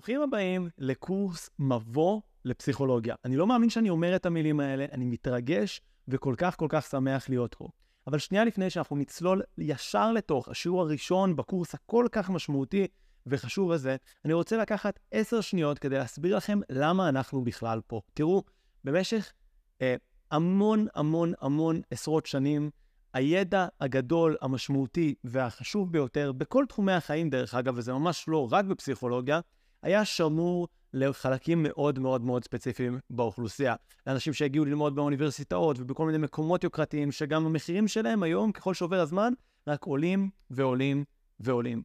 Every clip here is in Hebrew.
ברוכים הבאים לקורס מבוא לפסיכולוגיה. אני לא מאמין שאני אומר את המילים האלה, אני מתרגש וכל כך כל כך שמח להיות פה. אבל שנייה לפני שאנחנו נצלול ישר לתוך השיעור הראשון בקורס הכל כך משמעותי וחשוב הזה, אני רוצה לקחת עשר שניות כדי להסביר לכם למה אנחנו בכלל פה. תראו, במשך אה, המון המון המון עשרות שנים, הידע הגדול, המשמעותי והחשוב ביותר בכל תחומי החיים, דרך אגב, וזה ממש לא רק בפסיכולוגיה, היה שמור לחלקים מאוד מאוד מאוד ספציפיים באוכלוסייה. לאנשים שהגיעו ללמוד באוניברסיטאות ובכל מיני מקומות יוקרתיים, שגם המחירים שלהם היום, ככל שעובר הזמן, רק עולים ועולים ועולים.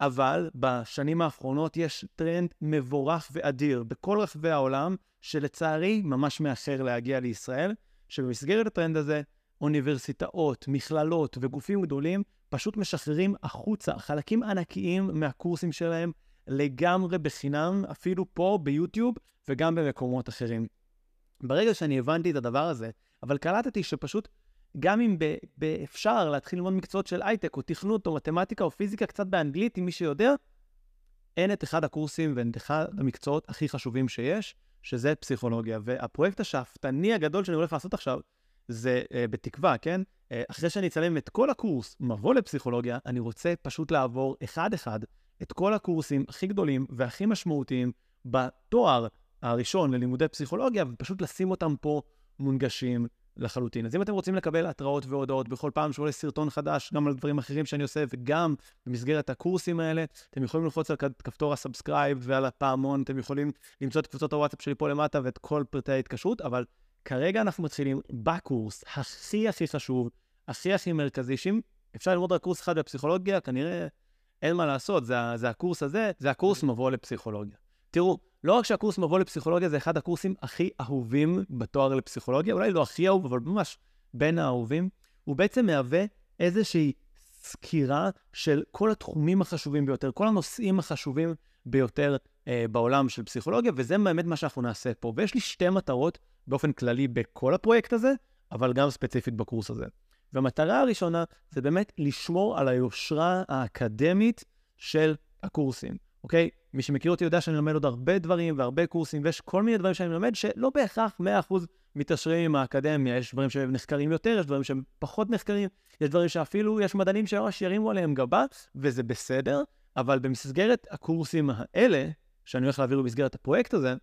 אבל בשנים האחרונות יש טרנד מבורך ואדיר בכל רחבי העולם, שלצערי ממש מאחר להגיע לישראל, שבמסגרת הטרנד הזה, אוניברסיטאות, מכללות וגופים גדולים פשוט משחררים החוצה חלקים ענקיים מהקורסים שלהם לגמרי בחינם, אפילו פה ביוטיוב וגם במקומות אחרים. ברגע שאני הבנתי את הדבר הזה, אבל קלטתי שפשוט, גם אם אפשר להתחיל ללמוד מקצועות של הייטק, או תכנות, או מתמטיקה, או פיזיקה קצת באנגלית, אם מי שיודע, אין את אחד הקורסים ואין את אחד המקצועות הכי חשובים שיש, שזה פסיכולוגיה. והפרויקט השאפתני הגדול שאני הולך לעשות עכשיו, זה uh, בתקווה, כן? Uh, אחרי שאני אצלם את כל הקורס, מבוא לפסיכולוגיה, אני רוצה פשוט לעבור אחד-אחד את כל הקורסים הכי גדולים והכי משמעותיים בתואר הראשון ללימודי פסיכולוגיה, ופשוט לשים אותם פה מונגשים לחלוטין. אז אם אתם רוצים לקבל התראות והודעות בכל פעם שעולה סרטון חדש, גם על דברים אחרים שאני עושה, וגם במסגרת הקורסים האלה, אתם יכולים ללחוץ על כפתור ה subscribe ועל הפעמון, אתם יכולים למצוא את קבוצות הוואטסאפ שלי פה למטה ואת כל פרטי ההתקשרות, אבל כרגע אנחנו מתחילים בקורס הכי הכי חשוב, הכי הכי מרכזי, שאם אפשר ללמוד רק קורס אחד בפסיכולוגיה, כנראה אין מה לעשות, זה, זה הקורס הזה, זה הקורס מבוא לפסיכולוגיה. תראו, לא רק שהקורס מבוא לפסיכולוגיה זה אחד הקורסים הכי אהובים בתואר לפסיכולוגיה, אולי לא הכי אהוב, אבל ממש בין האהובים, הוא בעצם מהווה איזושהי סקירה של כל התחומים החשובים ביותר, כל הנושאים החשובים ביותר אה, בעולם של פסיכולוגיה, וזה באמת מה שאנחנו נעשה פה. ויש לי שתי מטרות באופן כללי בכל הפרויקט הזה, אבל גם ספציפית בקורס הזה. והמטרה הראשונה זה באמת לשמור על היושרה האקדמית של הקורסים, אוקיי? מי שמכיר אותי יודע שאני לומד עוד הרבה דברים והרבה קורסים, ויש כל מיני דברים שאני לומד שלא בהכרח 100% מתעשרים עם האקדמיה. יש דברים שהם נחקרים יותר, יש דברים שהם פחות נחקרים, יש דברים שאפילו יש מדענים שממש ירימו עליהם גבה, וזה בסדר, אבל במסגרת הקורסים האלה, שאני הולך להעביר במסגרת הפרויקט הזה,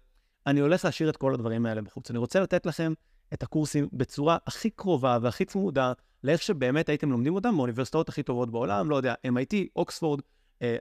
אני הולך להשאיר את כל הדברים האלה בחוץ. אני רוצה לתת לכם את הקורסים בצורה הכי קרובה והכי צמודה לאיך שבאמת הייתם לומדים אותם באוניברסיטאות הכי טובות בעולם, לא יודע, MIT, אוקספורד,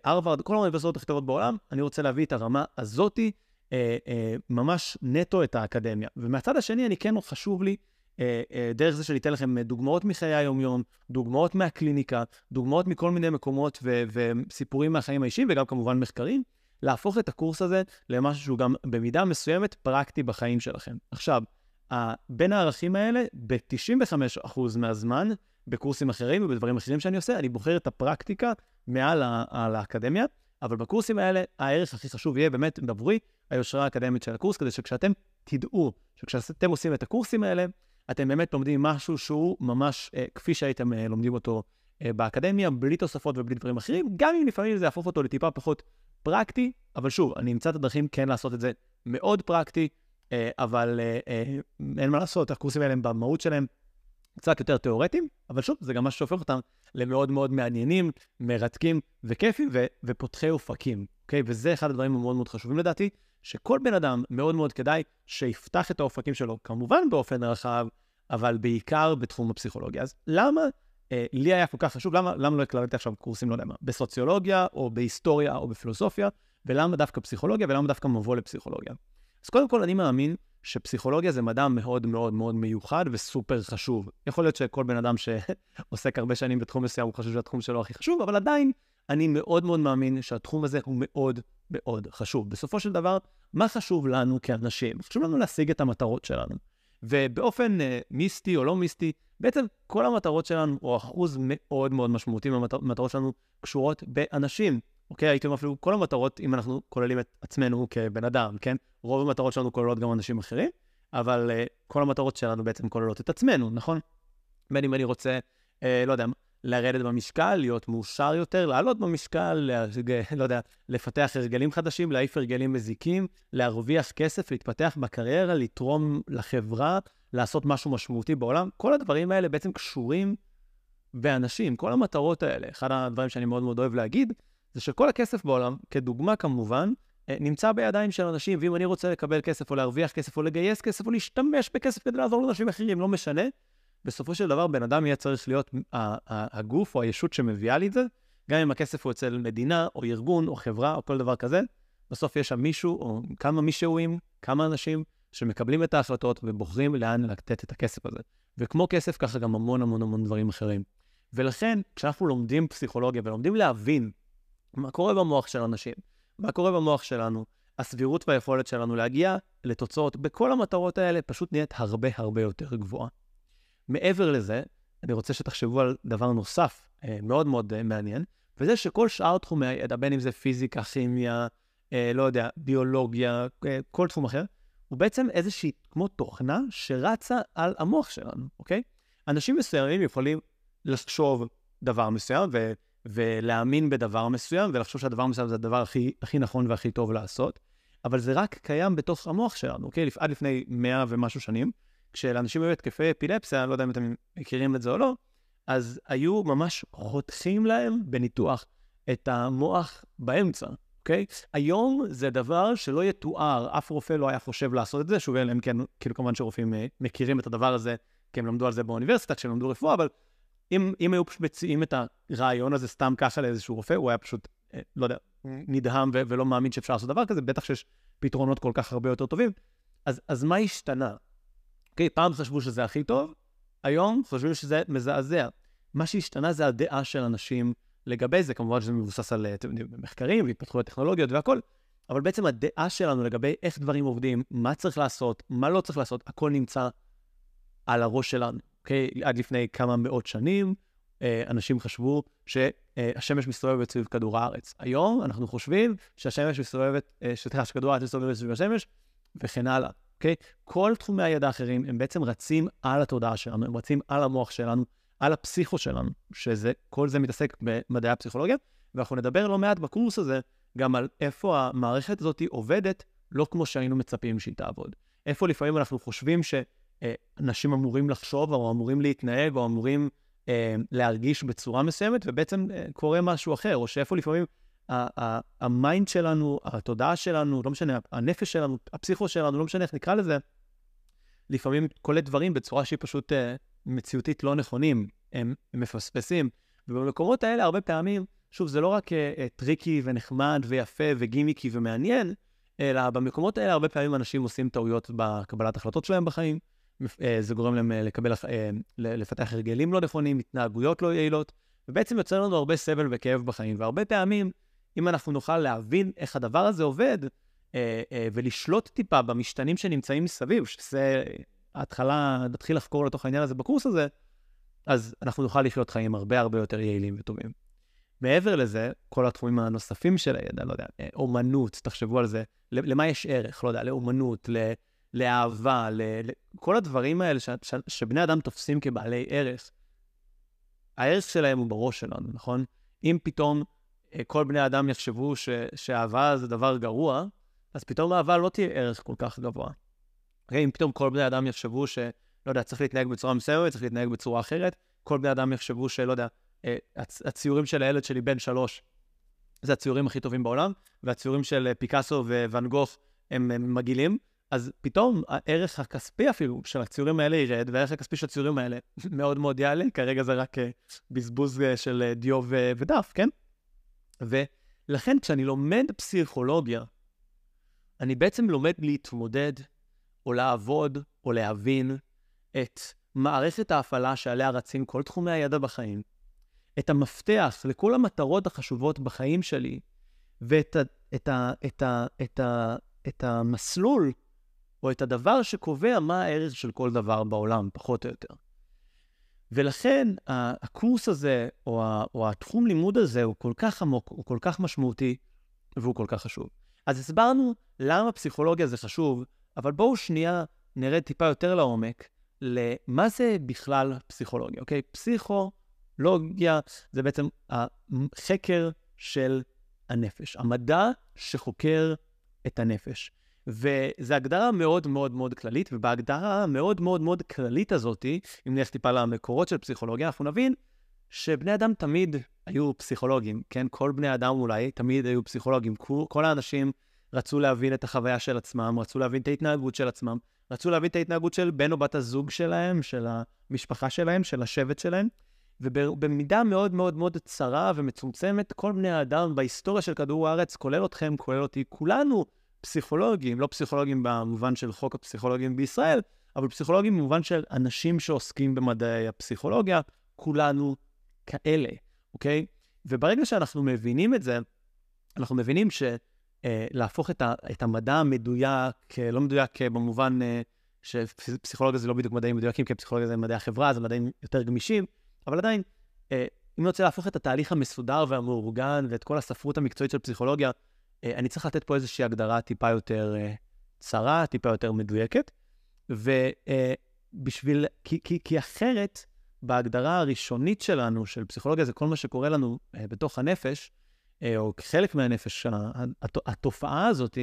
הרווארד, כל האוניברסיטאות הכי טובות בעולם, אני רוצה להביא את הרמה הזאתי, אה, אה, ממש נטו את האקדמיה. ומהצד השני, אני כן חשוב לי, אה, אה, דרך זה שאני אתן לכם דוגמאות מחיי היום-יום, דוגמאות מהקליניקה, דוגמאות מכל מיני מקומות ו- וסיפורים מהחיים האישיים, וגם כמובן מחקרים, להפוך את הקורס הזה למשהו שהוא גם במידה מסוימת פרקטי בחיים שלכם. עכשיו, בין הערכים האלה, ב-95% מהזמן, בקורסים אחרים ובדברים אחרים שאני עושה, אני בוחר את הפרקטיקה מעל על האקדמיה, אבל בקורסים האלה הערך הכי חשוב יהיה באמת עבורי היושרה האקדמית של הקורס, כדי שכשאתם תדעו שכשאתם עושים את הקורסים האלה, אתם באמת לומדים משהו שהוא ממש אה, כפי שהייתם אה, לומדים אותו אה, באקדמיה, בלי תוספות ובלי דברים אחרים, גם אם לפעמים זה יהפוך אותו לטיפה פחות פרקטי, אבל שוב, אני אמצא את הדרכים כן לעשות את זה מאוד פרקטי, אבל אה, אה, אין מה לעשות, הקורסים האלה הם במהות שלהם קצת יותר תיאורטיים, אבל שוב, זה גם מה שהופך אותם למאוד מאוד מעניינים, מרתקים וכיפים ו- ופותחי אופקים, אוקיי? וזה אחד הדברים המאוד מאוד חשובים לדעתי, שכל בן אדם מאוד מאוד כדאי שיפתח את האופקים שלו, כמובן באופן רחב, אבל בעיקר בתחום הפסיכולוגיה. אז למה אה, לי היה כל כך חשוב, למה, למה לא הקלטתי עכשיו קורסים, לא יודע מה, בסוציולוגיה, או בהיסטוריה, או בפילוסופיה, ולמה דווקא פסיכולוגיה, ולמה דווקא מבוא לפסיכולוגיה? אז קודם כל, אני מאמין שפסיכולוגיה זה מדע מאוד מאוד מאוד מיוחד וסופר חשוב. יכול להיות שכל בן אדם שעוסק הרבה שנים בתחום מסוים, הוא חושב שהתחום שלו הכי חשוב, אבל עדיין, אני מאוד מאוד מאמין שהתחום הזה הוא מאוד מאוד חשוב. בסופו של דבר, מה חשוב לנו כאנשים? חשוב לנו להשיג את המטרות שלנו. ובאופן uh, מיסטי או לא מיסטי, בעצם כל המטרות שלנו, או אחוז מאוד מאוד משמעותי מהמטרות שלנו, קשורות באנשים. אוקיי? הייתי אומר אפילו כל המטרות, אם אנחנו כוללים את עצמנו כבן אדם, כן? רוב המטרות שלנו כוללות גם אנשים אחרים, אבל uh, כל המטרות שלנו בעצם כוללות את עצמנו, נכון? בין אם אני רוצה, uh, לא יודע, לרדת במשקל, להיות מאושר יותר, לעלות במשקל, להרג... לא יודע, לפתח הרגלים חדשים, להעיף הרגלים מזיקים, להרוויח כסף, להתפתח בקריירה, לתרום לחברה, לעשות משהו משמעותי בעולם. כל הדברים האלה בעצם קשורים באנשים, כל המטרות האלה. אחד הדברים שאני מאוד מאוד אוהב להגיד, זה שכל הכסף בעולם, כדוגמה כמובן, אה, נמצא בידיים של אנשים, ואם אני רוצה לקבל כסף או להרוויח כסף או לגייס כסף או להשתמש בכסף כדי לעזור לאנשים אחרים, לא משנה, בסופו של דבר בן אדם יהיה צריך להיות הגוף או הישות שמביאה לי את זה, גם אם הכסף הוא אצל מדינה או ארגון או חברה או כל דבר כזה, בסוף יש שם מישהו או כמה מישהוים, כמה אנשים שמקבלים את ההחלטות ובוחרים לאן לתת את הכסף הזה. וכמו כסף, ככה גם המון המון המון דברים אחרים. ולכן, כשאנחנו לומדים פסיכולוגיה ולומדים להבין מה קורה במוח של אנשים, מה קורה במוח שלנו, הסבירות והיכולת שלנו להגיע לתוצאות בכל המטרות האלה פשוט נהיית הרבה הרבה יותר גבוהה. מעבר לזה, אני רוצה שתחשבו על דבר נוסף אה, מאוד מאוד אה, מעניין, וזה שכל שאר תחומי הידע, בין אם זה פיזיקה, כימיה, אה, לא יודע, ביולוגיה, כל תחום אחר, הוא בעצם איזושהי, כמו תוכנה שרצה על המוח שלנו, אוקיי? אנשים מסוימים יכולים לחשוב דבר מסוים ו- ולהאמין בדבר מסוים, ולחשוב שהדבר מסוים זה הדבר הכי, הכי נכון והכי טוב לעשות, אבל זה רק קיים בתוך המוח שלנו, אוקיי? עד לפני מאה ומשהו שנים, כשלאנשים היו התקפי אפילפסיה, אני לא יודע אם אתם מכירים את זה או לא, אז היו ממש חותכים להם בניתוח את המוח באמצע, אוקיי? היום זה דבר שלא יתואר, אף רופא לא היה חושב לעשות את זה, שוב, אלא אם כן, כאילו כמובן שרופאים אה, מכירים את הדבר הזה, כי הם למדו על זה באוניברסיטה, כשהם למדו רפואה, אבל אם, אם היו פשוט מציעים את הרעיון הזה סתם ככה לאיזשהו רופא, הוא היה פשוט, אה, לא יודע, נדהם ו- ולא מאמין שאפשר לעשות דבר כזה, בטח שיש פתרונות כל כך הרבה יותר טובים. אז, אז מה השתנה? אוקיי, פעם חשבו שזה הכי טוב, היום חושבים שזה מזעזע. מה שהשתנה זה הדעה של אנשים לגבי זה, כמובן שזה מבוסס על מחקרים והתפתחויות טכנולוגיות והכול, אבל בעצם הדעה שלנו לגבי איך דברים עובדים, מה צריך לעשות, מה לא צריך לעשות, הכל נמצא על הראש שלנו, אוקיי? עד לפני כמה מאות שנים, אה, אנשים חשבו שהשמש מסתובבת סביב כדור הארץ. היום אנחנו חושבים שהשמש מסתובבת, אה, סליחה, שכדור הארץ מסתובבת סביב השמש, וכן הלאה. אוקיי? כל תחומי הידע האחרים, הם בעצם רצים על התודעה שלנו, הם רצים על המוח שלנו, על הפסיכו שלנו, שזה, כל זה מתעסק במדעי הפסיכולוגיה, ואנחנו נדבר לא מעט בקורס הזה גם על איפה המערכת הזאת עובדת לא כמו שהיינו מצפים שהיא תעבוד. איפה לפעמים אנחנו חושבים שאנשים אמורים לחשוב, או אמורים להתנהג, או אמורים אה, להרגיש בצורה מסוימת, ובעצם אה, קורה משהו אחר, או שאיפה לפעמים ה mind שלנו, התודעה שלנו, לא משנה, הנפש שלנו, הפסיכה שלנו, לא משנה איך נקרא לזה, לפעמים קולט דברים בצורה שהיא פשוט uh, מציאותית לא נכונים, הם, הם מפספסים. ובמקומות האלה הרבה פעמים, שוב, זה לא רק uh, uh, tricky ונחמד ויפה וגימיקי ומעניין, אלא במקומות האלה הרבה פעמים אנשים עושים טעויות בקבלת החלטות שלהם בחיים. Uh, זה גורם להם לקבל, uh, לפתח הרגלים לא נכונים, התנהגויות לא יעילות, ובעצם יוצר לנו הרבה סבל וכאב בחיים. והרבה פעמים, אם אנחנו נוכל להבין איך הדבר הזה עובד, אה, אה, ולשלוט טיפה במשתנים שנמצאים מסביב, שזה ההתחלה, נתחיל לחקור לתוך העניין הזה בקורס הזה, אז אנחנו נוכל לחיות חיים הרבה הרבה יותר יעילים וטובים. מעבר לזה, כל התחומים הנוספים של הידע, לא יודע, אה, אומנות, תחשבו על זה, למה יש ערך, לא יודע, לאומנות, לאהבה, ל, כל הדברים האלה ש, ש, שבני אדם תופסים כבעלי ערך, הערך שלהם הוא בראש שלנו, נכון? אם פתאום אה, כל בני אדם יחשבו ש, שאהבה זה דבר גרוע, אז פתאום אהבה לא תהיה ערך כל כך גבוה. Okay? אם פתאום כל בני אדם יחשבו ש... לא יודע, צריך להתנהג בצורה מסוימת, צריך להתנהג בצורה אחרת, כל בני אדם יחשבו שלא יודע, אה, הציורים של הילד שלי בן שלוש, זה הציורים הכי טובים בעולם, והציורים של אה, פיקאסו וואן גוף הם, הם מגעילים, אז פתאום הערך הכספי אפילו של הציורים האלה ירד, והערך הכספי של הציורים האלה מאוד מאוד יעלה, כרגע זה רק בזבוז של דיו ודף, כן? ולכן כשאני לומד פסיכולוגיה, אני בעצם לומד להתמודד, או לעבוד, או להבין את מערכת ההפעלה שעליה רצים כל תחומי הידע בחיים, את המפתח לכל המטרות החשובות בחיים שלי, ואת ה, את ה, את ה, את ה, את המסלול, או את הדבר שקובע מה הערך של כל דבר בעולם, פחות או יותר. ולכן הקורס הזה, או, או התחום לימוד הזה, הוא כל כך עמוק, הוא כל כך משמעותי, והוא כל כך חשוב. אז הסברנו למה פסיכולוגיה זה חשוב, אבל בואו שנייה נרד טיפה יותר לעומק למה זה בכלל פסיכולוגיה, אוקיי? פסיכו פסיכולוגיה זה בעצם החקר של הנפש, המדע שחוקר את הנפש. וזו הגדרה מאוד מאוד מאוד כללית, ובהגדרה המאוד מאוד מאוד כללית הזאת, אם נלך טיפה למקורות של פסיכולוגיה, אנחנו נבין שבני אדם תמיד היו פסיכולוגים, כן? כל בני אדם אולי תמיד היו פסיכולוגים. כל, האנשים רצו להבין את החוויה של עצמם, רצו להבין את ההתנהגות של עצמם, רצו להבין את ההתנהגות של בן או בת הזוג שלהם, של המשפחה שלהם, של השבט שלהם. ובמידה מאוד מאוד מאוד צרה ומצומצמת, כל בני האדם בהיסטוריה של כדור הארץ, כולל אתכם, כולל אותי, כולנו פסיכולוגים, לא פסיכולוגים במובן של חוק הפסיכולוגים בישראל, אבל פסיכולוגים במובן של אנשים שעוסקים במדעי הפסיכולוגיה, כולנו כאלה, אוקיי? וברגע שאנחנו מבינים את זה, אנחנו מבינים שלהפוך את, את המדע המדויק, לא מדויק במובן אה, שפסיכולוגיה זה לא בדיוק מדעים מדויקים, כי פסיכולוגיה זה מדעי החברה, זה מדעים יותר גמישים, אבל עדיין, אה, אם אני רוצה להפוך את התהליך המסודר והמאורגן ואת כל הספרות המקצועית של פסיכולוגיה, אה, אני צריך לתת פה איזושהי הגדרה טיפה יותר אה, צרה, טיפה יותר מדויקת, ובשביל, כי, כי, כי אחרת, בהגדרה הראשונית שלנו, של פסיכולוגיה, זה כל מה שקורה לנו בתוך הנפש, או חלק מהנפש, התופעה הזאת,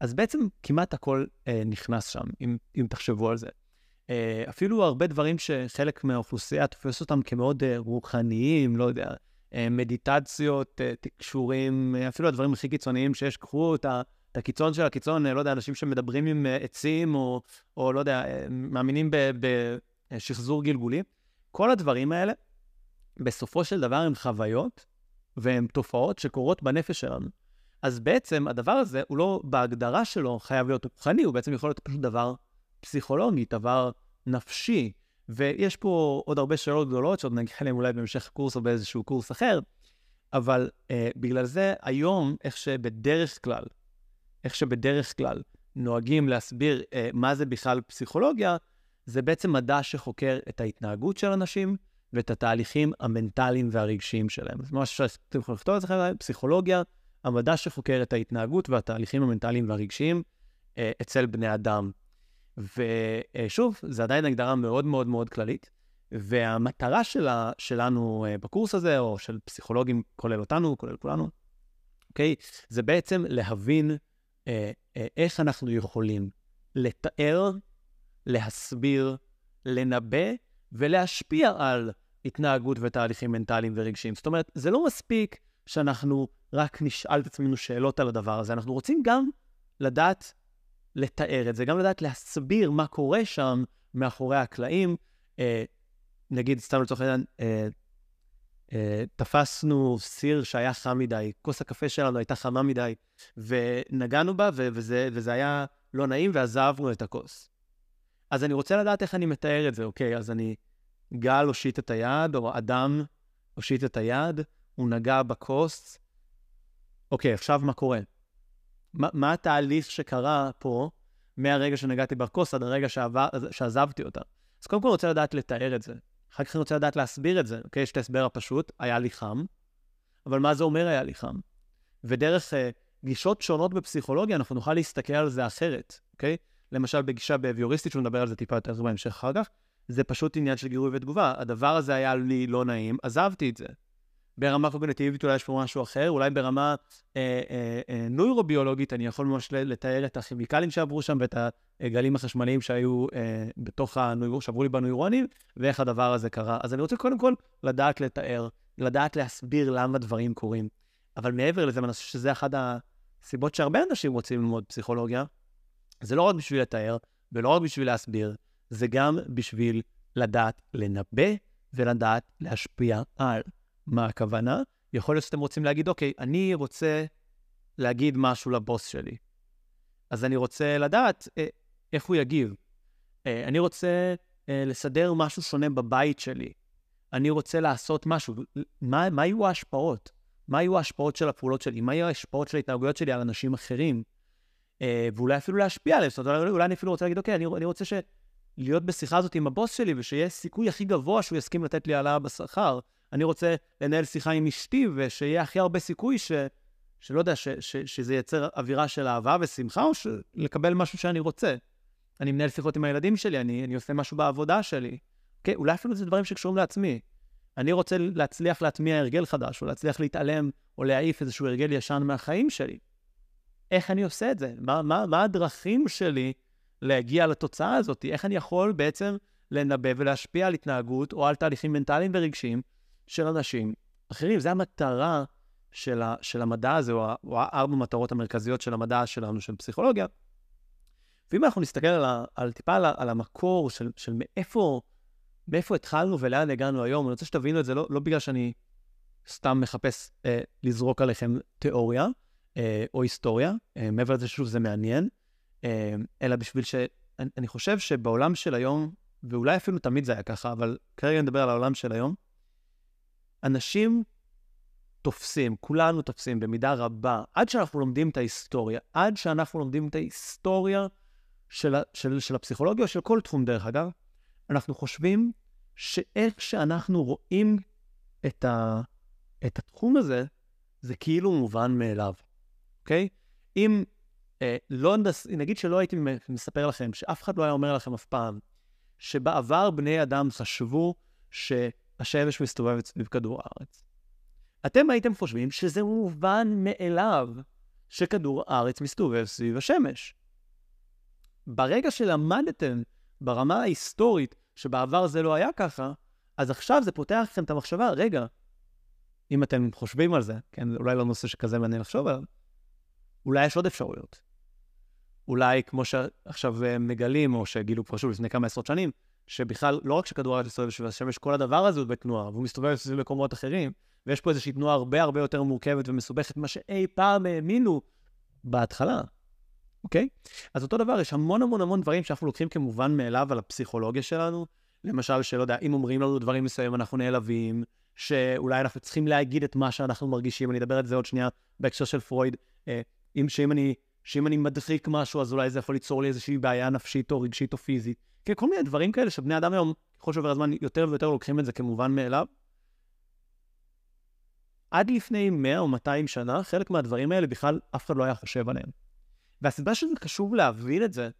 אז בעצם כמעט הכל נכנס שם, אם, אם תחשבו על זה. אה, אפילו הרבה דברים שחלק מהאוכלוסייה תופס אותם כמאוד אה, רוחניים, לא יודע, אה, מדיטציות, קשורים, אפילו הדברים הכי קיצוניים שיש, קחו את ה... את הקיצון של הקיצון, לא יודע, אנשים שמדברים עם עצים, או, או לא יודע, מאמינים בשחזור גלגולים. כל הדברים האלה, בסופו של דבר הם חוויות והן תופעות שקורות בנפש שלנו. אז בעצם הדבר הזה, הוא לא בהגדרה שלו חייב להיות רוחני, הוא בעצם יכול להיות פשוט דבר פסיכולוגי, דבר נפשי. ויש פה עוד הרבה שאלות גדולות שעוד נגיע אליהן אולי בהמשך הקורס או באיזשהו קורס אחר, אבל אה, בגלל זה היום, איך שבדרך כלל, איך שבדרך כלל נוהגים להסביר אה, מה זה בכלל פסיכולוגיה, זה בעצם מדע שחוקר את ההתנהגות של אנשים ואת התהליכים המנטליים והרגשיים שלהם. זה ממש שאתם יכולים לכתוב את זה, פסיכולוגיה, המדע שחוקר את ההתנהגות והתהליכים המנטליים והרגשיים אה, אצל בני אדם. ושוב, זה עדיין הגדרה מאוד מאוד מאוד כללית, והמטרה שלה, שלנו אה, בקורס הזה, או של פסיכולוגים, כולל אותנו, כולל כולנו, אוקיי? זה בעצם להבין אה, אה, איך אנחנו יכולים לתאר, להסביר, לנבא ולהשפיע על התנהגות ותהליכים מנטליים ורגשיים. זאת אומרת, זה לא מספיק שאנחנו רק נשאל את עצמנו שאלות על הדבר הזה, אנחנו רוצים גם לדעת לתאר את זה, גם לדעת להסביר מה קורה שם מאחורי הקלעים. אה, נגיד, סתם לצורך העניין, אה, אה, תפסנו סיר שהיה חם מדי, כוס הקפה שלנו הייתה חמה מדי, ונגענו בה, ו- וזה, וזה היה לא נעים, ועזבנו את הכוס. אז אני רוצה לדעת איך אני מתאר את זה, אוקיי? אז אני, גל הושיט את היד, או אדם הושיט את היד, הוא נגע בכוס. אוקיי, עכשיו מה קורה? מה, מה התהליך שקרה פה מהרגע שנגעתי בכוס עד הרגע שעבר, שעזבתי אותה. אז קודם כל רוצה לדעת לתאר את זה. אחר כך אני רוצה לדעת להסביר את זה, אוקיי? יש את ההסבר הפשוט, היה לי חם, אבל מה זה אומר היה לי חם? ודרך uh, גישות שונות בפסיכולוגיה אנחנו נוכל להסתכל על זה אחרת, אוקיי? למשל בגישה בהביוריסטית, שהוא מדבר על זה טיפה יותר בהמשך אחר כך, זה פשוט עניין של גירוי ותגובה. הדבר הזה היה לי לא נעים, עזבתי את זה. ברמה קוגנטיבית אולי יש פה משהו אחר, אולי ברמה אה, אה, אה, נוירוביולוגית אני יכול ממש לתאר את הכימיקלים שעברו שם ואת הגלים החשמליים שהיו אה, בתוך הנוירונים, שעברו לי בנוירונים, ואיך הדבר הזה קרה. אז אני רוצה קודם כל לדעת לתאר, לדעת להסביר למה דברים קורים. אבל מעבר לזה, אני חושב שזה אחת הסיבות שהרבה אנשים רוצים ללמוד פסיכולוגיה. זה לא רק בשביל לתאר, ולא רק בשביל להסביר, זה גם בשביל לדעת לנבא ולדעת להשפיע על. מה הכוונה. יכול להיות שאתם רוצים להגיד, אוקיי, אני רוצה להגיד משהו לבוס שלי. אז אני רוצה לדעת אה, איך הוא יגיב. אה, אני רוצה אה, לסדר משהו שונה בבית שלי. אני רוצה לעשות משהו. מה, מה יהיו ההשפעות? מה יהיו ההשפעות של הפעולות שלי? מה יהיו ההשפעות של ההתנהגויות שלי על אנשים אחרים? אה, ואולי אפילו להשפיע עליהם. זאת אומרת, אולי אני אפילו רוצה להגיד, אוקיי, אני, אני רוצה ש... להיות בשיחה הזאת עם הבוס שלי, ושיהיה סיכוי הכי גבוה שהוא יסכים לתת לי העלאה בשכר. אני רוצה לנהל שיחה עם אשתי, ושיהיה הכי הרבה סיכוי ש... שלא יודע, ש, ש, שזה ייצר אווירה של אהבה ושמחה, או לקבל משהו שאני רוצה. אני מנהל שיחות עם הילדים שלי, אני, אני עושה משהו בעבודה שלי. Okay, אוקיי? אולי אפילו זה דברים שקשורים לעצמי. אני רוצה להצליח להטמיע הרגל חדש, או להצליח להתעלם, או להעיף איזשהו הרגל ישן מהחיים שלי. איך אני עושה את זה? מה, מה, מה הדרכים שלי להגיע לתוצאה הזאת? איך אני יכול בעצם לנבא ולהשפיע על התנהגות או על תהליכים מנטליים ורגשיים של אנשים אחרים? זו המטרה של, ה, של המדע הזה, או, או הארבע מטרות המרכזיות של המדע שלנו, של פסיכולוגיה. ואם אנחנו נסתכל על, ה, על טיפה על, על המקור של, של מאיפה, מאיפה התחלנו ולאן הגענו היום, אני רוצה שתבינו את זה לא, לא בגלל שאני סתם מחפש אה, לזרוק עליכם תיאוריה אה, או היסטוריה, אה, מעבר לזה שוב זה מעניין, אה, אלא בשביל ש... אני, חושב שבעולם של היום, ואולי אפילו תמיד זה היה ככה, אבל כרגע אני מדבר על העולם של היום, אנשים תופסים, כולנו תופסים במידה רבה, עד שאנחנו לומדים את ההיסטוריה, עד שאנחנו לומדים את ההיסטוריה של, של, של הפסיכולוגיה, של כל תחום דרך אגב, אנחנו חושבים שאיך שאנחנו רואים את, ה, את התחום הזה, זה כאילו מובן מאליו, אוקיי? אם אה, לא, נגיד שלא הייתי מספר לכם, שאף אחד לא היה אומר לכם אף פעם, שבעבר בני אדם חשבו שהשמש מסתובבת סביב כדור הארץ. אתם הייתם חושבים שזה מובן מאליו שכדור הארץ מסתובב סביב השמש. ברגע שלמדתם ברמה ההיסטורית שבעבר זה לא היה ככה, אז עכשיו זה פותח לכם את המחשבה, רגע, אם אתם חושבים על זה, כן, אולי לא נושא שכזה מעניין לחשוב עליו, אולי יש עוד אפשרויות. אולי כמו שעכשיו אה, מגלים, או שגילו כבר שוב לפני כמה עשרות שנים, שבכלל, לא רק שכדור הארץ מסתובב סביב השמש, כל הדבר הזה הוא בתנועה, והוא מסתובב סביב מקומות אחרים, ויש פה איזושהי תנועה הרבה הרבה יותר מורכבת ומסובכת ממה שאי פעם האמינו בהתחלה, אוקיי? אז אותו דבר, יש המון המון המון דברים שאנחנו לוקחים כמובן מאליו על הפסיכולוגיה שלנו. למשל, שלא יודע, אם אומרים לנו דברים מסוימים, אנחנו נעלבים, שאולי אנחנו צריכים להגיד את מה שאנחנו מרגישים, אני אדבר על זה עוד שנייה בהקשר של פרויד, אה, אם, שאם, אני, שאם אני מדחיק משהו, אז אולי זה יכול ליצור לי איזושהי בעיה נפשית או רגשית או פיזית. כן, כל מיני דברים כאלה שבני אדם היום, ככל שעובר הזמן, יותר ויותר לוקחים את זה כמובן מאליו. עד לפני 100 או 200 שנה, חלק מהדברים האלה בכלל אף אחד לא היה חושב עליהם. והסיבה שזה חשוב להבין את זה,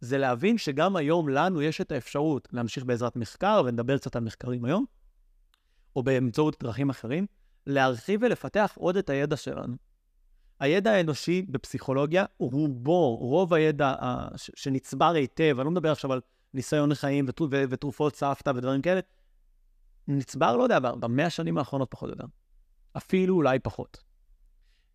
זה להבין שגם היום לנו יש את האפשרות להמשיך בעזרת מחקר, ונדבר קצת על מחקרים היום, או באמצעות דרכים אחרים, להרחיב ולפתח עוד את הידע שלנו. הידע האנושי בפסיכולוגיה, רובו, רוב הידע uh, שנצבר היטב, אני לא מדבר עכשיו על ניסיון לחיים ותרופות סבתא ודברים כאלה, נצבר, לא יודע, במאה השנים האחרונות פחות או יותר. אפילו אולי פחות.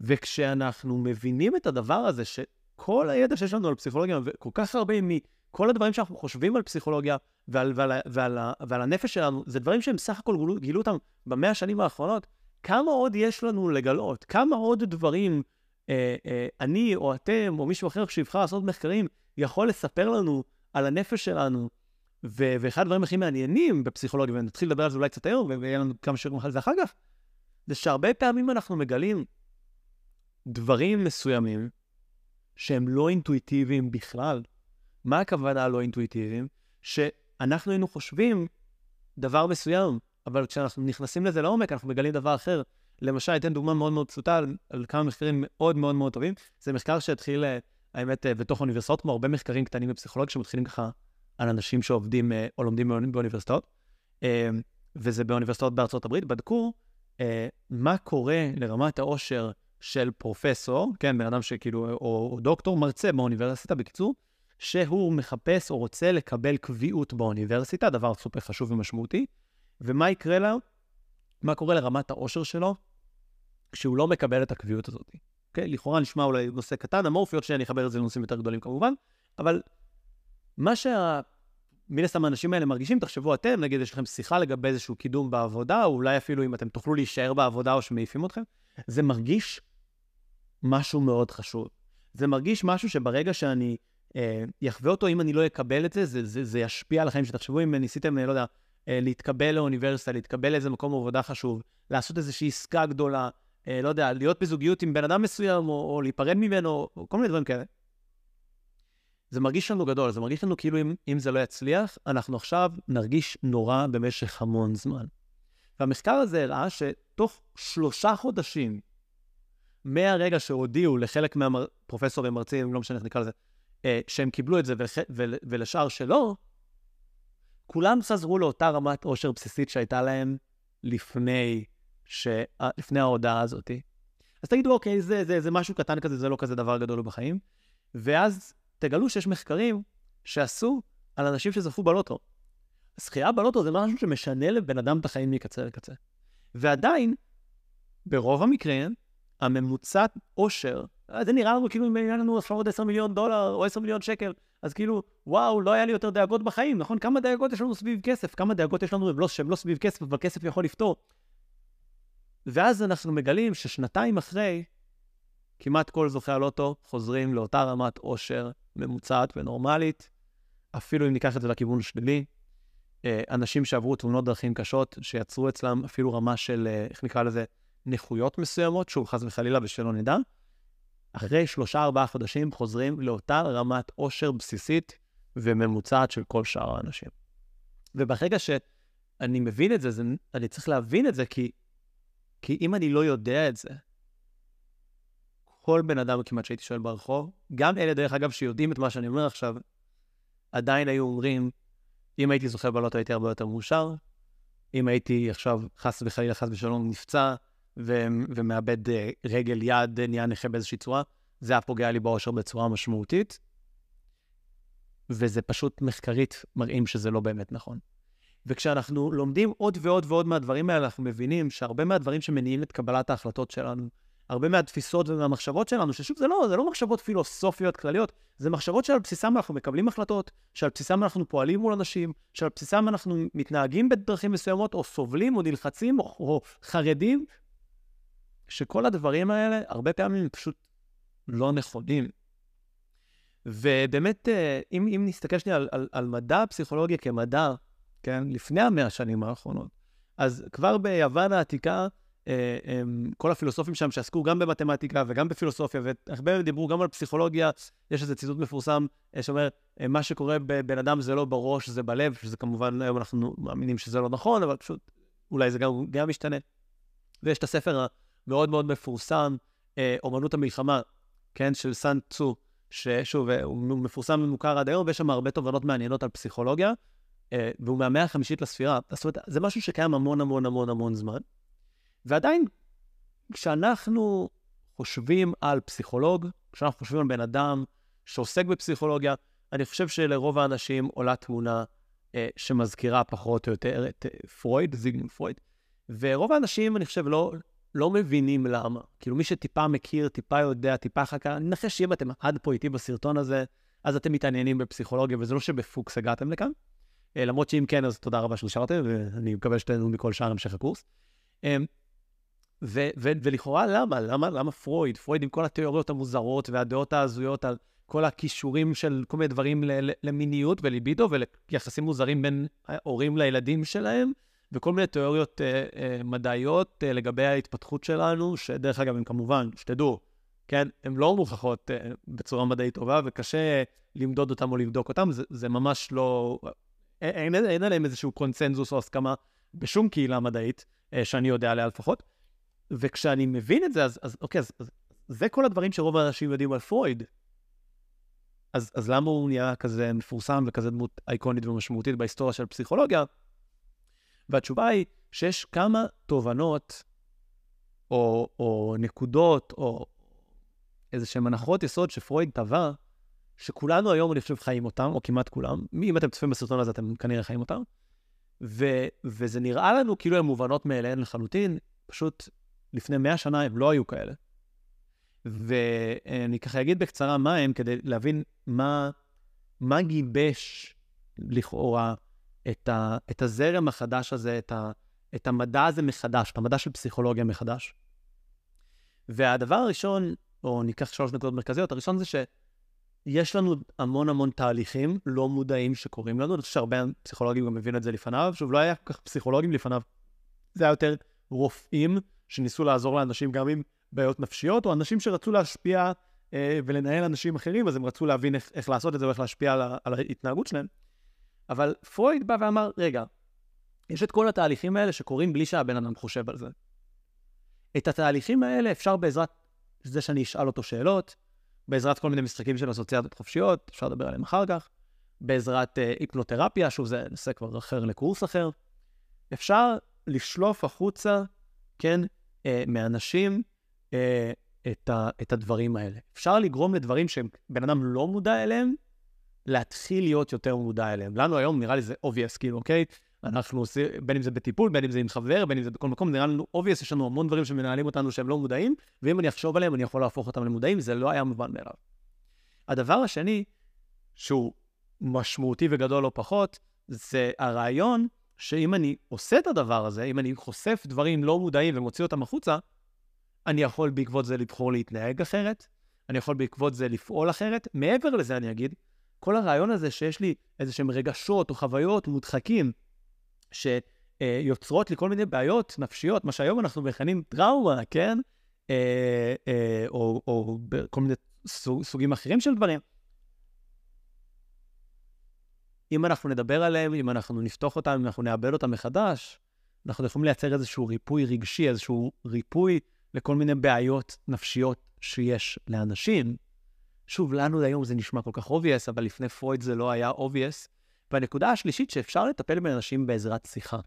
וכשאנחנו מבינים את הדבר הזה, שכל הידע שיש לנו על פסיכולוגיה, וכל כך הרבה מכל הדברים שאנחנו חושבים על פסיכולוגיה ועל, ועל, ועל, ועל, ועל הנפש שלנו, זה דברים שהם סך הכל גילו, גילו אותם במאה השנים האחרונות, כמה עוד יש לנו לגלות? כמה עוד דברים אה, אה, אני או אתם או מישהו אחר שיבחר לעשות מחקרים יכול לספר לנו על הנפש שלנו? ו- ואחד הדברים הכי מעניינים בפסיכולוגיה, ונתחיל לדבר על זה אולי קצת היום, ויהיה לנו כמה שיעורים על זה אחר כך, זה שהרבה פעמים אנחנו מגלים דברים מסוימים שהם לא אינטואיטיביים בכלל. מה הכוונה לא אינטואיטיביים? שאנחנו היינו חושבים דבר מסוים, אבל כשאנחנו נכנסים לזה לעומק, אנחנו מגלים דבר אחר. למשל, אתן דוגמה מאוד מאוד פשוטה על, על כמה מחקרים מאוד מאוד מאוד טובים. זה מחקר שהתחיל, אה, האמת, אה, בתוך אוניברסיטאות, כמו הרבה מחקרים קטנים בפסיכולוגיה שמתחילים ככה על אנשים שעובדים אה, או לומדים באוניברסיטאות. וזה באוניברסיטאות בארצות הברית. בדקו אה, מה קורה לרמת העושר של פרופסור, כן, בן אדם שכאילו, או, או דוקטור, מרצה באוניברסיטה, בקיצור, שהוא מחפש או רוצה לקבל קביעות באוניברסיטה, דבר סופר חשוב ומשמעותי, ומה יקרה לה, מה קורה לרמת העושר שלו כשהוא לא מקבל את הקביעות הזאת. אוקיי? לכאורה נשמע אולי נושא קטן, אמורפיות שאני אחבר את זה לנושאים יותר גדולים כמובן, אבל מה שה... מן הסתם האנשים האלה מרגישים, תחשבו אתם, נגיד יש לכם שיחה לגבי איזשהו קידום בעבודה, או אולי אפילו אם אתם תוכלו להישאר בעבודה או שמעיפים אתכם, זה מרגיש משהו מאוד חשוב. זה מרגיש משהו שברגע שאני אה, יחווה אותו, אם אני לא אקבל את זה, זה, זה, זה ישפיע על החיים שתחשבו אם ניסיתם, אה, לא יודע, אה, להתקבל לאוניברסיטה, להתקבל לאיזה מקום עבודה חשוב, לעשות איזושהי עסקה גדולה, אה, לא יודע, להיות בזוגיות עם בן אדם מסוים, או, או להיפרד ממנו, או כל מיני דברים כאלה. זה מרגיש לנו גדול, זה מרגיש לנו כאילו אם, אם זה לא יצליח, אנחנו עכשיו נרגיש נורא במשך המון זמן. והמחקר הזה הראה שתוך שלושה חודשים, מהרגע שהודיעו לחלק מהפרופסורים, מרצים, לא משנה איך נקרא לזה, אה, שהם קיבלו את זה ולח... ול... ולשאר שלא, כולם חזרו לאותה רמת עושר בסיסית שהייתה להם לפני, ש... לפני ההודעה הזאת. אז תגידו, אוקיי, זה, זה, זה משהו קטן כזה, זה לא כזה דבר גדול בחיים. ואז תגלו שיש מחקרים שעשו על אנשים שזכו בלוטו. זכייה בלוטו זה משהו שמשנה לבן אדם את החיים מקצה לקצה. ועדיין, ברוב המקרים, הממוצעת עושר, זה נראה לנו כאילו אם היה לנו עכשיו עוד 10 מיליון דולר או 10 מיליון שקל, אז כאילו, וואו, לא היה לי יותר דאגות בחיים, נכון? כמה דאגות יש לנו סביב כסף? כמה דאגות יש לנו לא, שהן לא סביב כסף, אבל כסף יכול לפתור. ואז אנחנו מגלים ששנתיים אחרי, כמעט כל זוכי הלוטו חוזרים לאותה רמת עושר ממוצעת ונורמלית, אפילו אם ניקח את זה לכיוון שלילי. אה, אנשים שעברו תאונות דרכים קשות, שיצרו אצלם אפילו רמה של, אה, איך נקרא לזה, נכויות מסוימות, שוב, חס וחלילה, ושלא נדע, אחרי שלושה-ארבעה חודשים חוזרים לאותה רמת עושר בסיסית וממוצעת של כל שאר האנשים. וברגע שאני מבין את זה, זה, אני צריך להבין את זה, כי, כי אם אני לא יודע את זה, כל בן אדם כמעט שהייתי שואל ברחוב, גם אלה, דרך אגב, שיודעים את מה שאני אומר עכשיו, עדיין היו אומרים, אם הייתי זוכה בלוטו הייתי הרבה יותר מאושר, אם הייתי עכשיו, חס וחלילה, חס ושלום, נפצע ו- ומאבד uh, רגל, יד, נהיה נכה באיזושהי צורה, זה היה פוגע לי באושר בצורה משמעותית, וזה פשוט מחקרית מראים שזה לא באמת נכון. וכשאנחנו לומדים עוד ועוד ועוד מהדברים האלה, אנחנו מבינים שהרבה מהדברים שמניעים את קבלת ההחלטות שלנו, הרבה מהתפיסות ומהמחשבות שלנו, ששוב, זה לא, זה לא מחשבות פילוסופיות כלליות, זה מחשבות שעל בסיסם אנחנו מקבלים החלטות, שעל בסיסם אנחנו פועלים מול אנשים, שעל בסיסם אנחנו מתנהגים בדרכים מסוימות, או סובלים, או נלחצים, או, או חרדים, שכל הדברים האלה, הרבה פעמים הם פשוט לא נכונים. ובאמת, אה, אם, אם נסתכל שנייה על, על, על מדע הפסיכולוגיה כמדע, כן, לפני המאה השנים האחרונות, אז כבר ביוון העתיקה, אה, כל הפילוסופים שם שעסקו גם במתמטיקה וגם בפילוסופיה, והרבה מהם דיברו גם על פסיכולוגיה, יש איזה ציטוט מפורסם אה, שאומר, אה, מה שקורה בבן אדם זה לא בראש, זה בלב, שזה כמובן, היום אנחנו מאמינים שזה לא נכון, אבל פשוט אולי זה גם, גם משתנה. ויש את הספר המאוד מאוד מפורסם, אומנות המלחמה, כן, של סן צו, ששוב, הוא מפורסם ומוכר עד היום, ויש שם הרבה תובנות מעניינות על פסיכולוגיה, והוא מהמאה החמישית לספירה. זאת אומרת, זה משהו שקיים המון המון המון המון זמן. ועדיין, כשאנחנו חושבים על פסיכולוג, כשאנחנו חושבים על בן אדם שעוסק בפסיכולוגיה, אני חושב שלרוב האנשים עולה תמונה אה, שמזכירה פחות או יותר את אה, פרויד, זיגמונד פרויד. ורוב האנשים, אני חושב, לא, לא מבינים למה. כאילו, מי שטיפה מכיר, טיפה יודע, טיפה חכה, אני מנחש שאם אתם עד פה איתי בסרטון הזה, אז אתם מתעניינים בפסיכולוגיה, וזה לא שבפוקס הגעתם לכאן. אה, למרות שאם כן, אז תודה רבה שנשארתם, ואני מקווה שתהנו מכל שאר המשך הקורס. אה, ו- ו- ולכאורה למה? למה? למה פרויד? פרויד עם כל התיאוריות המוזרות והדעות ההזויות על כל הכישורים של כל מיני דברים ל- למיניות וליבידו וליחסים מוזרים בין ההורים לילדים שלהם, וכל מיני תיאוריות אה, אה, מדעיות אה, לגבי ההתפתחות שלנו, שדרך אגב, הם כמובן, שתדעו, כן, הן לא מוכחות אה, בצורה מדעית טובה, וקשה למדוד אותם או לבדוק אותם, זה, זה ממש לא... אין, אין, אין עליהם איזשהו קונצנזוס או הסכמה בשום קהילה מדעית, אה, שאני יודע עליה לפחות. וכשאני מבין את זה, אז, אז אוקיי, אז, אז זה כל הדברים שרוב האנשים יודעים על פרויד. אז, אז למה הוא נהיה כזה מפורסם וכזה דמות אייקונית ומשמעותית בהיסטוריה של פסיכולוגיה? והתשובה היא שיש כמה תובנות, או, או נקודות, או איזה שהן הנחות יסוד שפרויד טבע, שכולנו היום, אני חושב, חיים אותם, או כמעט כולם. אם אתם צופים בסרטון הזה, אתם כנראה חיים אותם. ו, וזה נראה לנו כאילו הן מובנות מאליהן לחלוטין, פשוט לפני מאה שנה הם לא היו כאלה. ואני ככה אגיד בקצרה מה הם, כדי להבין מה, מה גיבש לכאורה את, ה, את הזרם החדש הזה, את, ה, את המדע הזה מחדש, את המדע של פסיכולוגיה מחדש. והדבר הראשון, או ניקח שלוש נקודות מרכזיות, הראשון זה שיש לנו המון המון תהליכים לא מודעים שקורים לנו, אני חושב שהרבה פסיכולוגים גם מבינים את זה לפניו, שוב, לא היה כל כך פסיכולוגים לפניו, זה היה יותר רופאים שניסו לעזור לאנשים גם עם בעיות נפשיות, או אנשים שרצו להשפיע אה, ולנהל אנשים אחרים, אז הם רצו להבין איך, איך לעשות את זה ואיך להשפיע על, על ההתנהגות שלהם. אבל פרויד בא ואמר, רגע, יש את כל התהליכים האלה שקורים בלי שהבן אדם חושב על זה. את התהליכים האלה אפשר בעזרת זה שאני אשאל אותו שאלות, בעזרת כל מיני משחקים של אסוציאציות חופשיות, אפשר לדבר עליהם אחר כך, בעזרת אה, היפנותרפיה, שוב, זה נושא כבר אחר לקורס אחר. אפשר לשלוף החוצה, כן, אה, מאנשים אה, את, ה, את הדברים האלה. אפשר לגרום לדברים שבן אדם לא מודע אליהם, להתחיל להיות יותר מודע אליהם. לנו היום נראה לי זה obvious, כאילו, אוקיי? אנחנו עושים, בין אם זה בטיפול, בין אם זה עם חבר, בין אם זה בכל מקום, נראה לנו obvious, יש לנו המון דברים שמנהלים אותנו שהם לא מודעים, ואם אני אחשוב עליהם, אני יכול להפוך אותם למודעים, זה לא היה מובן מאליו. הדבר השני, שהוא משמעותי וגדול לא פחות, זה הרעיון שאם אני עושה את הדבר הזה, אם אני חושף דברים לא מודעים ומוציא אותם החוצה, אני יכול בעקבות זה לבחור להתנהג אחרת, אני יכול בעקבות זה לפעול אחרת. מעבר לזה, אני אגיד, כל הרעיון הזה שיש לי איזה שהם רגשות או חוויות מודחקים, שיוצרות לי כל מיני בעיות נפשיות, מה שהיום אנחנו מכנים טראומה, כן? אה, אה, או, או כל מיני סוג, סוגים אחרים של דברים. אם אנחנו נדבר עליהם, אם אנחנו נפתוח אותם, אם אנחנו נאבד אותם מחדש, אנחנו יכולים לייצר איזשהו ריפוי רגשי, איזשהו ריפוי לכל מיני בעיות נפשיות שיש לאנשים. שוב, לנו היום זה נשמע כל כך obvious, אבל לפני פרויד זה לא היה obvious. והנקודה השלישית, שאפשר לטפל באנשים בעזרת שיחה,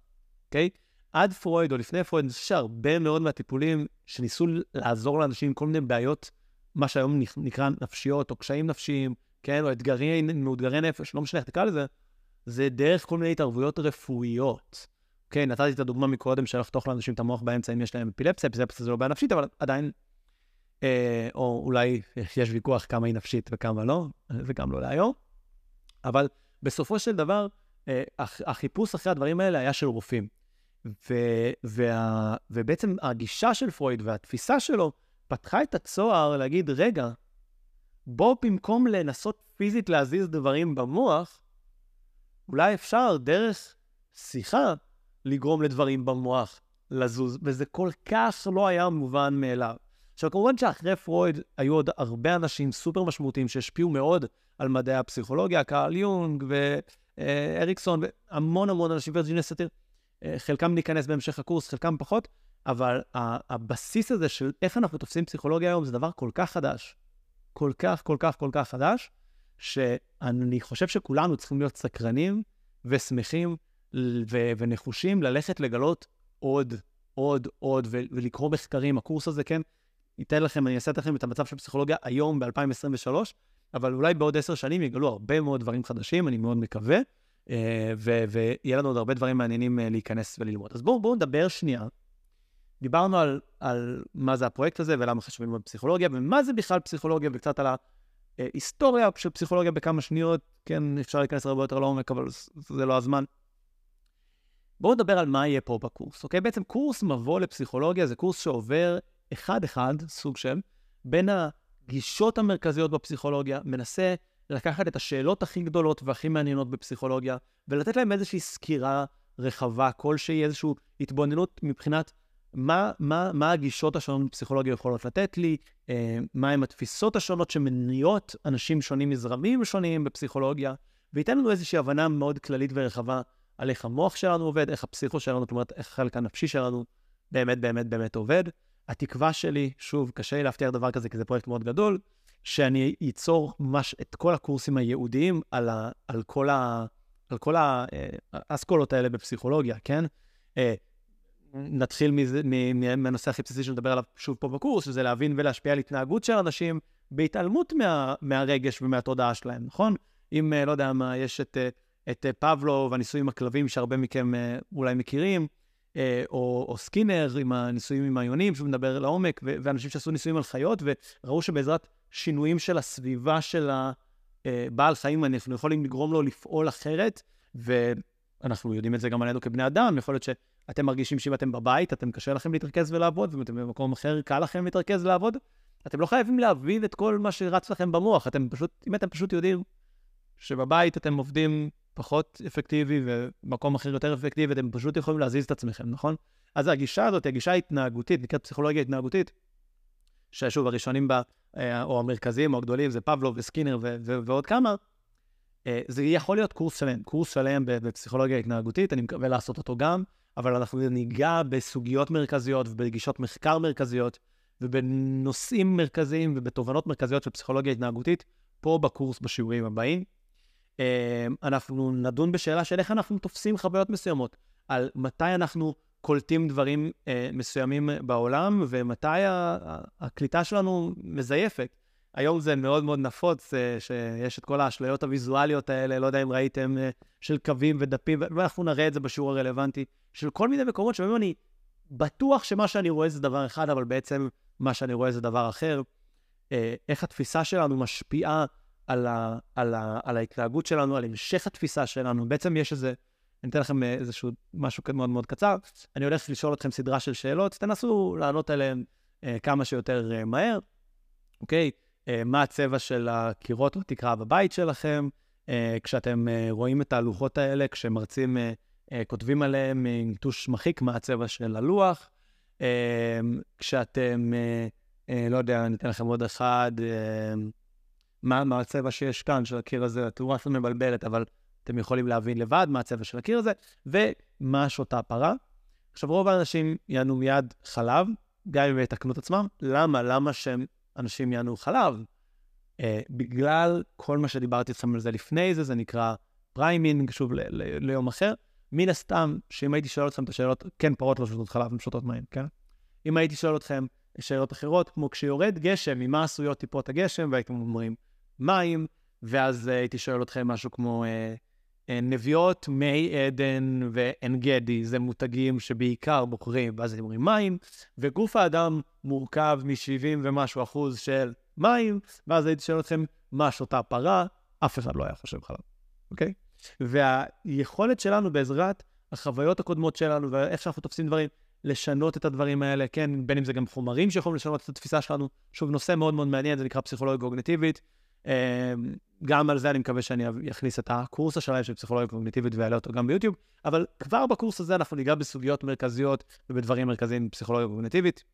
אוקיי? Okay? עד פרויד או לפני פרויד, אני חושב שהרבה מאוד מהטיפולים שניסו לעזור לאנשים עם כל מיני בעיות, מה שהיום נקרא נפשיות או קשיים נפשיים, כן, או אתגרי, מאותגרי נפש, לא משנה איך תקרא לזה, זה דרך כל מיני התערבויות רפואיות. כן, נתתי את הדוגמה מקודם של לחתוך לאנשים את המוח באמצע אם יש להם אפילפסיה, אפילפסיה זה לא בעיה נפשית, אבל עדיין, אה, או אולי יש ויכוח כמה היא נפשית וכמה לא, זה גם לא להיום. אבל בסופו של דבר, אה, החיפוש אחרי הדברים האלה היה של רופאים. ו, וה, ובעצם הגישה של פרויד והתפיסה שלו פתחה את הצוהר להגיד, רגע, בוא במקום לנסות פיזית להזיז דברים במוח, אולי אפשר דרך שיחה לגרום לדברים במוח לזוז, וזה כל כך לא היה מובן מאליו. עכשיו, כמובן שאחרי פרויד היו עוד הרבה אנשים סופר משמעותיים שהשפיעו מאוד על מדעי הפסיכולוגיה, קהל יונג ואריקסון, והמון המון אנשים, וירג'יניה סאטיר, אה, חלקם ניכנס בהמשך הקורס, חלקם פחות, אבל הבסיס הזה של איך אנחנו תופסים פסיכולוגיה היום זה דבר כל כך חדש, כל כך, כל כך, כל כך חדש, שאני חושב שכולנו צריכים להיות סקרנים ושמחים ו- ונחושים ללכת לגלות עוד, עוד, עוד, ו- ולקרוא מחקרים. הקורס הזה, כן, ייתן לכם, אני אעשה לכם את המצב של פסיכולוגיה היום, ב-2023, אבל אולי בעוד עשר שנים יגלו הרבה מאוד דברים חדשים, אני מאוד מקווה, אה, ו- ויהיה לנו עוד הרבה דברים מעניינים אה, להיכנס וללמוד. אז בואו בוא נדבר שנייה. דיברנו על, על מה זה הפרויקט הזה ולמה חשובים מאוד פסיכולוגיה, ומה זה בכלל פסיכולוגיה, וקצת על ההיסטוריה של פסיכולוגיה בכמה שניות. כן, אפשר להיכנס הרבה יותר לעומק, אבל זה לא הזמן. בואו נדבר על מה יהיה פה בקורס, אוקיי? בעצם קורס מבוא לפסיכולוגיה זה קורס שעובר אחד-אחד, סוג של, בין הגישות המרכזיות בפסיכולוגיה, מנסה לקחת את השאלות הכי גדולות והכי מעניינות בפסיכולוגיה, ולתת להם איזושהי סקירה רחבה כלשהי, איזושהי התבוננות מבחינת מה, מה, מה הגישות השונות בפסיכולוגיה יכולות לתת לי, אה, מהם התפיסות השונות שמניעות אנשים שונים מזרמים שונים בפסיכולוגיה, וייתן לנו איזושהי הבנה מאוד כללית ורחבה על איך המוח שלנו עובד, איך הפסיכו שלנו, כלומר, איך החלק הנפשי שלנו באמת באמת באמת עובד. התקווה שלי, שוב, קשה לי להבטיח דבר כזה, כי זה פרויקט מאוד גדול, שאני אצור ממש את כל הקורסים הייעודיים על, ה, על כל, ה, על כל האסכולות אה, האלה בפסיכולוגיה, כן? אה, נתחיל מהנושא הכי בסיסי שנדבר עליו שוב פה בקורס, שזה להבין ולהשפיע על התנהגות של אנשים בהתעלמות מה, מהרגש ומהתודעה שלהם, נכון? אם, אה, לא יודע מה, יש את, את פבלו והניסויים הכלבים שהרבה מכם אולי מכירים, או, או סקינר עם הניסויים עם היונים, שהוא מדבר לעומק, ואנשים שעשו ניסויים על חיות, וראו שבעזרת שינויים של הסביבה של הבעל חיים, אנחנו יכולים לגרום לו לפעול אחרת, ואנחנו יודעים את זה גם עלינו כבני אדם, יכול להיות שאתם מרגישים שאם אתם בבית, אתם קשה לכם להתרכז ולעבוד, ואם אתם במקום אחר, קל לכם להתרכז ולעבוד. אתם לא חייבים להבין את כל מה שרץ לכם במוח, אתם פשוט, אם אתם פשוט יודעים שבבית אתם עובדים פחות אפקטיבי ומקום אחר יותר אפקטיבי, אתם פשוט יכולים להזיז את עצמכם, נכון? אז הגישה הזאת הגישה ההתנהגותית, נקראת פסיכולוגיה התנהגותית, ששוב, הראשונים בה, אה, או המרכזיים או הגדולים, זה פבלו וסקינר ו- ו- ועוד כמה. אה, זה יכול להיות קורס שלם, קורס שלם בפסיכולוגיה התנהגותית, אני מקווה לעשות אותו גם, אבל אנחנו ניגע בסוגיות מרכזיות ובגישות מחקר מרכזיות ובנושאים מרכזיים ובתובנות מרכזיות של פסיכולוגיה התנהגותית, פה בקורס בשיעורים הבאים. אמ, אנחנו נדון בשאלה של איך אנחנו תופסים חוויות מסוימות, על מתי אנחנו קולטים דברים אה, מסוימים בעולם, ומתי הקליטה שלנו מזייפת. היום זה מאוד מאוד נפוץ, אה, שיש את כל האשליות הוויזואליות האלה, לא יודע אם ראיתם, אה, של קווים ודפים, ואנחנו נראה את זה בשיעור הרלוונטי, של כל מיני מקומות שבהם אני בטוח שמה שאני רואה זה דבר אחד, אבל בעצם מה שאני רואה זה דבר אחר. איך התפיסה שלנו משפיעה על, ה, על, ה, על ההתנהגות שלנו, על המשך התפיסה שלנו. בעצם יש איזה, אני אתן לכם איזשהו משהו מאוד מאוד קצר. אני הולך לשאול אתכם סדרה של שאלות, תנסו לענות עליהן אה, כמה שיותר אה, מהר, אוקיי? אה, מה הצבע של הקירות בתקרה בבית שלכם? אה, כשאתם אה, רואים את הלוחות האלה, כשמרצים אה, אה, כותבים עליהם עם טוש מחיק, מה הצבע של הלוח? אה, כשאתם... אה, אה, לא יודע, אני אתן לכם עוד אחד, אה, מה, מה הצבע שיש כאן של הקיר הזה, התאורה קצת מבלבלת, אבל אתם יכולים להבין לבד מה הצבע של הקיר הזה, ומה שותה פרה. עכשיו, רוב האנשים יענו מיד חלב, גם אם יתקנו את עצמם. למה? למה שאנשים יענו חלב? אה, בגלל כל מה שדיברתי איתכם על זה לפני זה, זה נקרא framing, שוב, ל- ל- ליום אחר. מן הסתם, שאם הייתי שואל אתכם את השאלות, כן, פרות לא שותות חלב, הן שותות מים, כן? אם הייתי שואל אתכם, שאלות אחרות, כמו כשיורד גשם, ממה עשויות טיפות הגשם, והייתם אומרים מים, ואז uh, הייתי שואל אתכם משהו כמו uh, uh, נביאות, מי עדן ועין גדי, זה מותגים שבעיקר בוחרים, ואז הייתם אומרים מים, וגוף האדם מורכב מ-70 ומשהו אחוז של מים, ואז הייתי שואל אתכם מה שותה פרה, אף אחד לא היה חושב חלב, אוקיי? והיכולת שלנו בעזרת החוויות הקודמות שלנו ואיך שאנחנו תופסים דברים, לשנות את הדברים האלה, כן, בין אם זה גם חומרים שיכולים לשנות את התפיסה שלנו. שוב, נושא מאוד מאוד מעניין, זה נקרא פסיכולוגיה קוגניטיבית. אמ, גם על זה אני מקווה שאני אכניס את הקורס השלם של פסיכולוגיה קוגניטיבית ואעלה אותו גם ביוטיוב, אבל כבר בקורס הזה אנחנו ניגע בסוגיות מרכזיות ובדברים מרכזיים בפסיכולוגיה קוגניטיבית.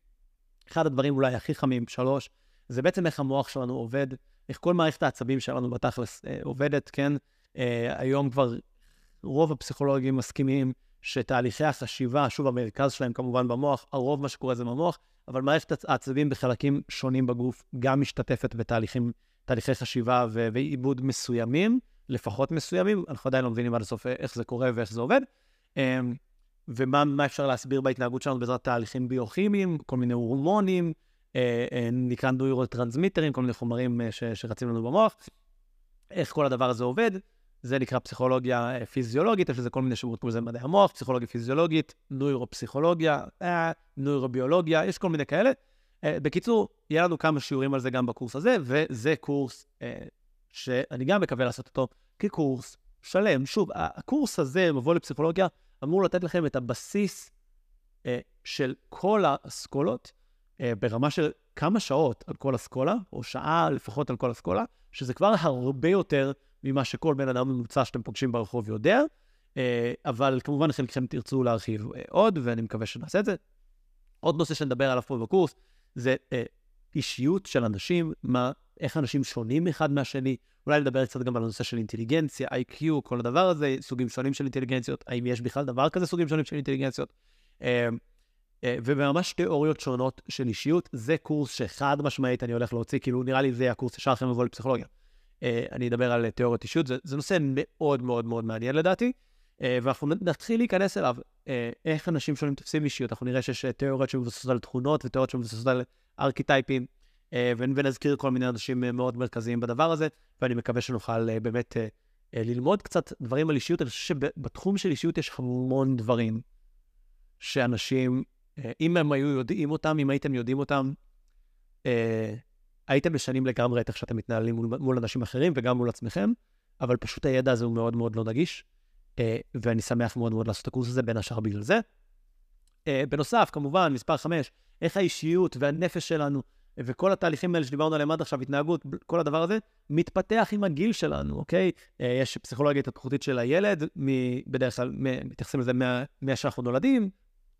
אחד הדברים אולי הכי חמים, שלוש, זה בעצם איך המוח שלנו עובד, איך כל מערכת העצבים שלנו בתכלס אה, עובדת, כן? אה, היום כבר רוב הפסיכולוגים מסכימים שתהליכי החשיבה, שוב, המרכז שלהם כמובן במוח, הרוב מה שקורה זה במוח, אבל מערכת העצבים בחלקים שונים בגוף גם משתתפת בתהליכים, תהליכי חשיבה ו- ועיבוד מסוימים, לפחות מסוימים, אנחנו עדיין לא מבינים עד הסוף איך זה קורה ואיך זה עובד. אמ, ומה אפשר להסביר בהתנהגות שלנו בעזרת תהליכים ביוכימיים, כל מיני הורמונים, אה, אה, נקרא נוירוטרנסמיטרים, כל מיני חומרים אה, ש- שרצים לנו במוח, איך כל הדבר הזה עובד. זה נקרא פסיכולוגיה פיזיולוגית, יש לזה כל מיני שמות כמו זה מדעי המוח, פסיכולוגיה פיזיולוגית, נוירופסיכולוגיה, אה, נוירוביולוגיה, יש כל מיני כאלה. אה, בקיצור, יהיה לנו כמה שיעורים על זה גם בקורס הזה, וזה קורס אה, שאני גם מקווה לעשות אותו כקורס שלם. שוב, הקורס הזה, מבוא לפסיכולוגיה, אמור לתת לכם את הבסיס אה, של כל האסכולות, ברמה של כמה שעות על כל אסכולה, או שעה לפחות על כל אסכולה, שזה כבר הרבה יותר ממה שכל בן אדם ממוצע שאתם פוגשים ברחוב יודע, אבל כמובן חלקכם תרצו להרחיב עוד, ואני מקווה שנעשה את זה. עוד נושא שנדבר עליו פה בקורס, זה אה, אישיות של אנשים, מה, איך אנשים שונים אחד מהשני. אולי נדבר קצת גם על הנושא של אינטליגנציה, IQ, כל הדבר הזה, סוגים שונים של אינטליגנציות, האם יש בכלל דבר כזה סוגים שונים של אינטליגנציות. וממש תיאוריות שונות של אישיות, זה קורס שחד משמעית אני הולך להוציא, כאילו נראה לי זה הקורס ישר אחרי מבוא לפסיכולוגיה. אה, אני אדבר על תיאוריות אישיות, זה, זה נושא מאוד מאוד מאוד מעניין לדעתי, אה, ואנחנו נתחיל להיכנס אליו, אה, איך אנשים שונים תופסים אישיות. אנחנו נראה שיש תיאוריות שמבוססות על תכונות ותיאוריות שמבוססות על ארכיטייפים, ונזכיר כל מיני אנשים מאוד מרכזיים בדבר הזה, ואני מקווה שנוכל באמת ללמוד קצת דברים על אישיות. אני חושב שבתחום של אישיות יש המון דברים שאנשים, אם הם היו יודעים אותם, אם הייתם יודעים אותם, הייתם משנים לגמרי את איך שאתם מתנהלים מול, מול אנשים אחרים וגם מול עצמכם, אבל פשוט הידע הזה הוא מאוד מאוד לא נגיש, אה, ואני שמח מאוד מאוד לעשות את הקורס הזה, בין השאר בגלל זה. אה, בנוסף, כמובן, מספר 5, איך האישיות והנפש שלנו וכל התהליכים האלה שדיברנו עליהם עד עכשיו, התנהגות, כל הדבר הזה, מתפתח עם הגיל שלנו, אוקיי? אה, יש פסיכולוגיה התפתחותית של הילד, בדרך כלל מתייחסים לזה מה שאנחנו נולדים,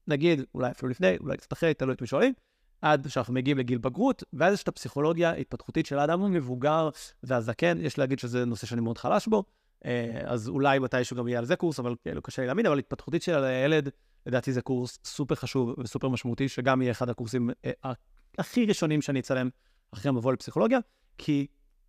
נגיד, אולי אפילו לפני, אולי קצת אחרי, תלוי את מי שואלים. עד שאנחנו מגיעים לגיל בגרות, ואז יש את הפסיכולוגיה ההתפתחותית של האדם המבוגר והזקן, יש להגיד שזה נושא שאני מאוד חלש בו, אה, אז אולי מתישהו גם יהיה על זה קורס, אבל כאילו קשה לי להאמין, אבל התפתחותית של הילד, לדעתי זה קורס סופר חשוב וסופר משמעותי, שגם יהיה אחד הקורסים אה, הכי ראשונים שאני אצלם אחרי מבוא לפסיכולוגיה, כי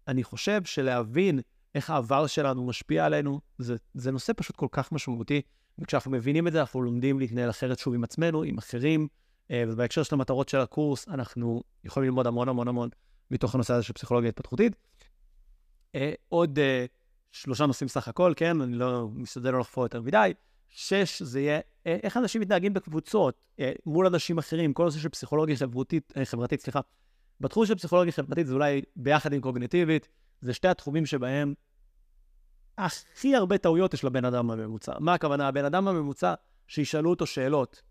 אני חושב שלהבין איך העבר שלנו משפיע עלינו, זה, זה נושא פשוט כל כך משמעותי, וכשאנחנו מבינים את זה, אנחנו לומדים להתנהל אחרת שוב עם עצמנו, עם אחרים, אה, ובהקשר של המטרות של הקורס, אנחנו יכולים ללמוד המון המון המון מתוך הנושא הזה של פסיכולוגיה התפתחותית. אה, עוד אה, שלושה נושאים סך הכל, כן? אני לא משתדל לא לחפור יותר מדי. שש, זה יהיה איך אנשים מתנהגים בקבוצות, מול אנשים אחרים, כל נושא של פסיכולוגיה חברתית, חברתית, סליחה. בתחום של פסיכולוגיה חברתית זה אולי ביחד עם קוגניטיבית, זה שתי התחומים שבהם הכי הרבה טעויות יש לבן אדם הממוצע. מה הכוונה? הבן אדם הממוצע, שישאלו אותו שאלות,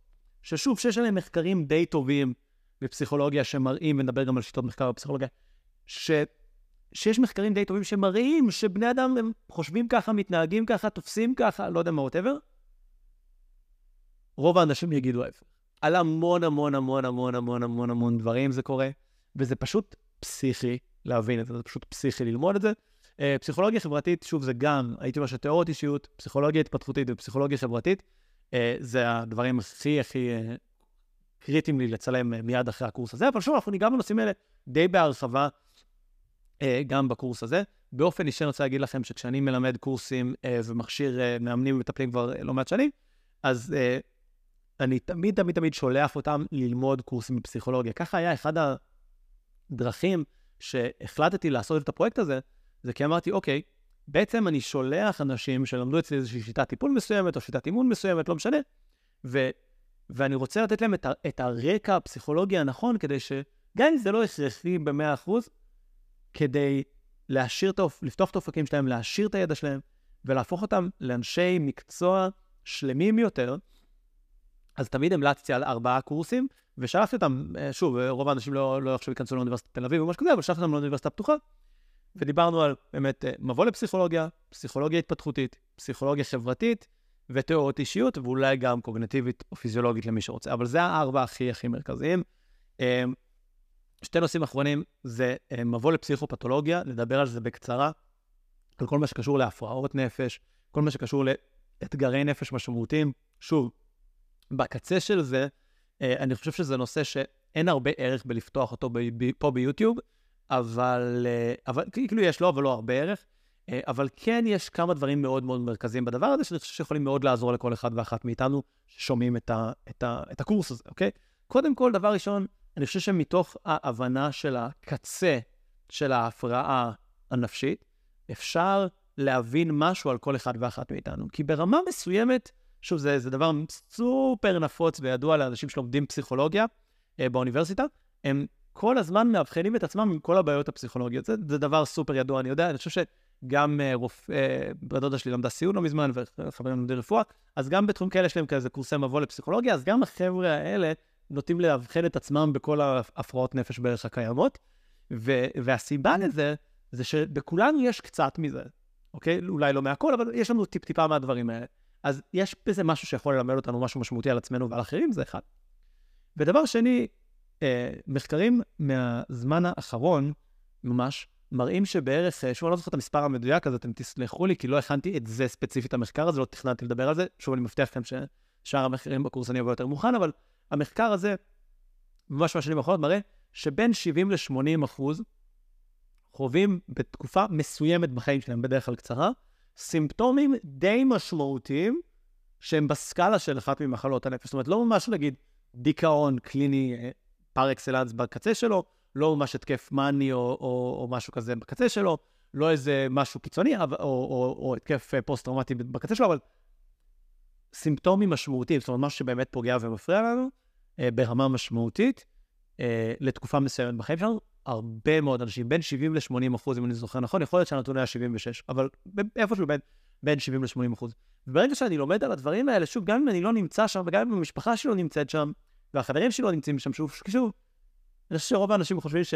ששוב, שיש עליהם מחקרים די טובים בפסיכולוגיה שמראים, ונדבר גם על שיטות מחקר בפסיכולוגיה, ש... שיש מחקרים די טובים שמראים שבני אדם הם חושבים ככה, מתנהגים ככה, תופסים ככה, לא יודע מה, ווטאבר. רוב האנשים יגידו ההפך. על המון המון המון המון המון המון המון דברים זה קורה, וזה פשוט פסיכי להבין את זה, זה פשוט פסיכי ללמוד את זה. אה, פסיכולוגיה חברתית, שוב, זה גם, הייתי אומר שתיאוריות אישיות, פסיכולוגיה התפתחותית ופסיכולוגיה חברתית, אה, זה הדברים הכי הכי אה, קריטיים לי לצלם מיד אחרי הקורס הזה, אבל שוב, אנחנו ניגע בנושאים האלה די בהרחבה גם בקורס הזה. באופן אישי אני רוצה להגיד לכם שכשאני מלמד קורסים ומכשיר מאמנים ומטפלים כבר לא מעט שנים, אז אני תמיד תמיד תמיד שולח אותם ללמוד קורסים בפסיכולוגיה. ככה היה אחד הדרכים שהחלטתי לעשות את הפרויקט הזה, זה כי אמרתי, אוקיי, בעצם אני שולח אנשים שלמדו אצלי איזושהי שיטת טיפול מסוימת, או שיטת אימון מסוימת, לא משנה, ו, ואני רוצה לתת להם את, ה, את הרקע הפסיכולוגי הנכון, כדי שגם אם זה לא הכרחי ב-100%, כדי להשאיר לפתוח את האופקים שלהם, להעשיר את הידע שלהם, ולהפוך אותם לאנשי מקצוע שלמים יותר, אז תמיד המלצתי על ארבעה קורסים, ושלחתי אותם, אה, שוב, רוב האנשים לא, לא עכשיו ייכנסו לאוניברסיטת תל אביב או משהו כזה, אבל שלחתי אותם לאוניברסיטה פתוחה, ודיברנו על באמת אה, מבוא לפסיכולוגיה, פסיכולוגיה התפתחותית, פסיכולוגיה חברתית ותיאוריות אישיות, ואולי גם קוגנטיבית או פיזיולוגית למי שרוצה. אבל זה הארבע הכי הכי מרכזיים. אה, שתי נושאים אחרונים זה אה, מבוא לפסיכופתולוגיה, לדבר על זה בקצרה, על כל מה שקשור להפרעות נפש, כל מה שקשור לאתגרי נפש משמעותיים. שוב, בקצה של זה, אני חושב שזה נושא שאין הרבה ערך בלפתוח אותו פה ביוטיוב. אבל, אה, אבל כאילו יש לו, אבל לא הרבה ערך. אה, אבל כן יש כמה דברים מאוד מאוד מרכזיים בדבר הזה, שאני חושב שיכולים מאוד לעזור לכל אחד ואחת מאיתנו ששומעים את, ה, את, ה, את הקורס הזה, אוקיי? קודם כל, דבר ראשון, אני חושב שמתוך ההבנה של הקצה של ההפרעה הנפשית, אפשר להבין משהו על כל אחד ואחת מאיתנו. כי ברמה מסוימת, שוב, זה, זה דבר סופר נפוץ וידוע לאנשים שלומדים פסיכולוגיה אה, באוניברסיטה, הם כל הזמן מאבחנים את עצמם עם כל הבעיות הפסיכולוגיות. זה, זה דבר סופר ידוע, אני יודע, אני חושב שגם uh, רופא, uh, בת דודה שלי למדה סיעוד לא מזמן, וחברים לומדים רפואה, אז גם בתחום כאלה יש להם כזה קורסי מבוא לפסיכולוגיה, אז גם החבר'ה האלה נוטים לאבחן את עצמם בכל ההפרעות נפש בערך הקיימות, ו- והסיבה לזה, זה שבכולנו יש קצת מזה, אוקיי? אולי לא מהכל, אבל יש לנו טיפ-טיפה מהדברים האלה. אז יש בזה משהו שיכול ללמד אותנו משהו משמעותי על עצמנו ועל אחרים, זה אחד. ודבר שני, אה, מחקרים מהזמן האחרון, ממש, מראים שבערך, אה, שוב, אני לא זוכר את המספר המדויק, אז אתם תסלחו לי, כי לא הכנתי את זה ספציפית, המחקר הזה, לא תכננתי לדבר על זה. שוב, אני מבטיח לכם ששאר המחקרים בקורס אני אבוא יותר מוכן, אבל המחקר הזה, ממש בשנים האחרונות, מראה שבין 70 ל-80 אחוז חווים בתקופה מסוימת בחיים שלהם, בדרך כלל קצרה, סימפטומים די משמעותיים שהם בסקאלה של אחת ממחלות הנפש. זאת אומרת, לא ממש להגיד דיכאון קליני אה, פר אקסלנס בקצה שלו, לא ממש התקף מאני או, או, או משהו כזה בקצה שלו, לא איזה משהו קיצוני או, או, או, או התקף אה, פוסט-טראומטי בקצה שלו, אבל סימפטומים משמעותיים, זאת אומרת, משהו שבאמת פוגע ומפריע לנו אה, ברמה משמעותית אה, לתקופה מסוימת בחיים שלנו. הרבה מאוד אנשים, בין 70 ל-80 אחוז, אם אני זוכר נכון, יכול להיות שהנתון היה 76, אבל איפשהו בין, בין 70 ל-80 אחוז. וברגע שאני לומד על הדברים האלה, שוב, גם אם אני לא נמצא שם, וגם אם המשפחה שלי לא נמצאת שם, והחברים שלו נמצאים שם שוב, שוב, אני חושב שרוב האנשים חושבים ש...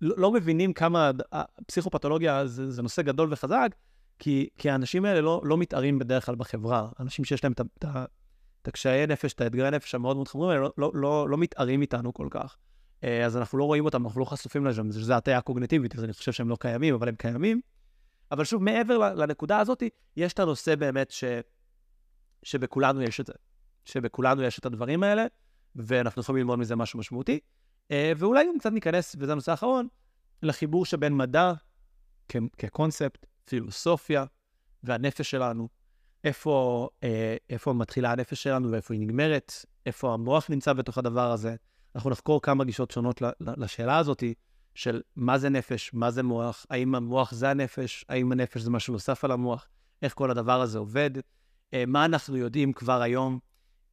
לא, לא מבינים כמה הפסיכופתולוגיה זה, זה נושא גדול וחזק, כי, כי האנשים האלה לא, לא מתארים בדרך כלל בחברה. אנשים שיש להם את הקשיי נפש, את האתגרי הנפש המאוד מאוד חמורים האלה, לא, לא, לא, לא מתארים איתנו כל כך. אה, אז אנחנו לא רואים אותם, אנחנו לא חשופים לזה, שזה הטיה הקוגנטיבית, אז אני חושב שהם לא קיימים, אבל הם קיימים. אבל שוב, מעבר לנקודה הזאת, יש את הנושא באמת ש... שבכולנו יש את זה. שבכולנו יש את הדברים האלה, ואנחנו יכולים ללמוד מזה משהו משמעותי. אה, ואולי גם קצת ניכנס, וזה הנושא האחרון, לחיבור שבין מדע כ- כקונספט, פילוסופיה והנפש שלנו. איפה, אה, איפה מתחילה הנפש שלנו ואיפה היא נגמרת, איפה המוח נמצא בתוך הדבר הזה. אנחנו נחקור כמה גישות שונות לשאלה הזאת של מה זה נפש, מה זה מוח, האם המוח זה הנפש, האם הנפש זה משהו נוסף על המוח, איך כל הדבר הזה עובד, אה, מה אנחנו יודעים כבר היום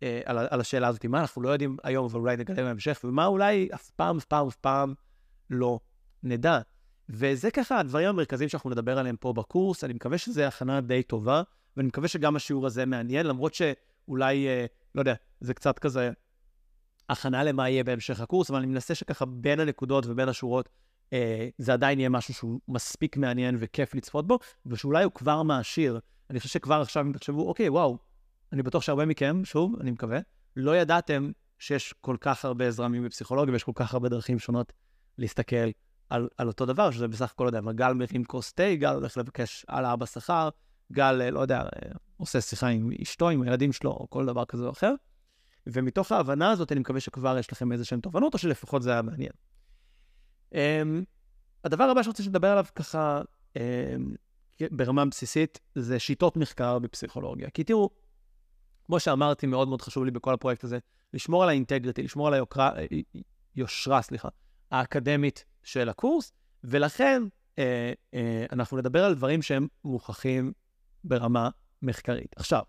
אה, על, על השאלה הזאת, מה אנחנו לא יודעים היום, אבל אולי נגלה בהמשך, ומה אולי אף פעם, אף פעם, אף פעם לא נדע. וזה ככה הדברים המרכזיים שאנחנו נדבר עליהם פה בקורס. אני מקווה שזו הכנה די טובה, ואני מקווה שגם השיעור הזה מעניין, למרות שאולי, אה, לא יודע, זה קצת כזה הכנה למה יהיה בהמשך הקורס, אבל אני מנסה שככה בין הנקודות ובין השורות, אה, זה עדיין יהיה משהו שהוא מספיק מעניין וכיף לצפות בו, ושאולי הוא כבר מעשיר. אני חושב שכבר עכשיו אם תחשבו, אוקיי, וואו, אני בטוח שהרבה מכם, שוב, אני מקווה, לא ידעתם שיש כל כך הרבה זרמים בפסיכולוגיה ויש כל כך הרבה דרכים שונות להסתכל על, על אותו דבר, שזה בסך הכל, לא יודע, גל מרים כוס תה, גל הולך לבקש העלאה בשכר, גל, לא יודע, עושה שיחה עם אשתו, עם הילדים שלו, או כל דבר כזה או אחר. ומתוך ההבנה הזאת, אני מקווה שכבר יש לכם איזה שהן תובנות, או שלפחות זה היה מעניין. Um, הדבר הבא שאני רוצה לדבר עליו ככה, um, ברמה בסיסית, זה שיטות מחקר בפסיכולוגיה. כי תראו, כמו שאמרתי, מאוד מאוד חשוב לי בכל הפרויקט הזה, לשמור על האינטגריטי, לשמור על היוקרה, יושרה, סליחה, האקדמית של הקורס, ולכן אה, אה, אנחנו נדבר על דברים שהם מוכחים ברמה מחקרית. עכשיו,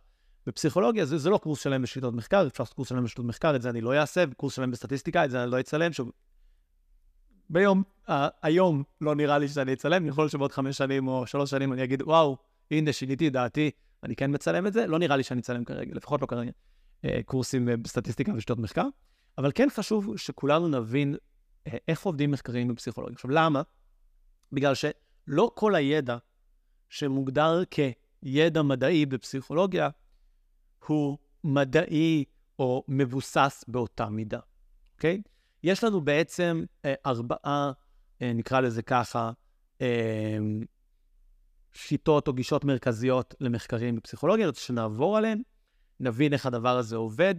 בפסיכולוגיה זה, זה לא קורס שלם בשיטות מחקר, אפשר לעשות קורס שלם בשיטות מחקר, את זה אני לא אעשה, וקורס שלם בסטטיסטיקה, את זה אני לא אצלם. שוב, ביום, uh, היום לא נראה לי שאני אצלם, יכול להיות שבעוד חמש שנים או שלוש שנים אני אגיד, וואו, הנה, שיניתי דעתי, אני כן מצלם את זה, לא נראה לי שאני אצלם כרגע, לפחות לא כרגע, uh, קורסים uh, בסטטיסטיקה ושיטות מחקר, אבל כן חשוב שכולנו נבין איך עובדים מחקרים בפסיכולוגיה. עכשיו, למה? בגלל שלא כל הידע שמוגדר כידע מדעי בפסיכולוגיה, הוא מדעי או מבוסס באותה מידה, אוקיי? Okay? יש לנו בעצם אה, ארבעה, אה, נקרא לזה ככה, אה, שיטות או גישות מרכזיות למחקרים בפסיכולוגיה, אני רוצה שנעבור עליהן, נבין איך הדבר הזה עובד.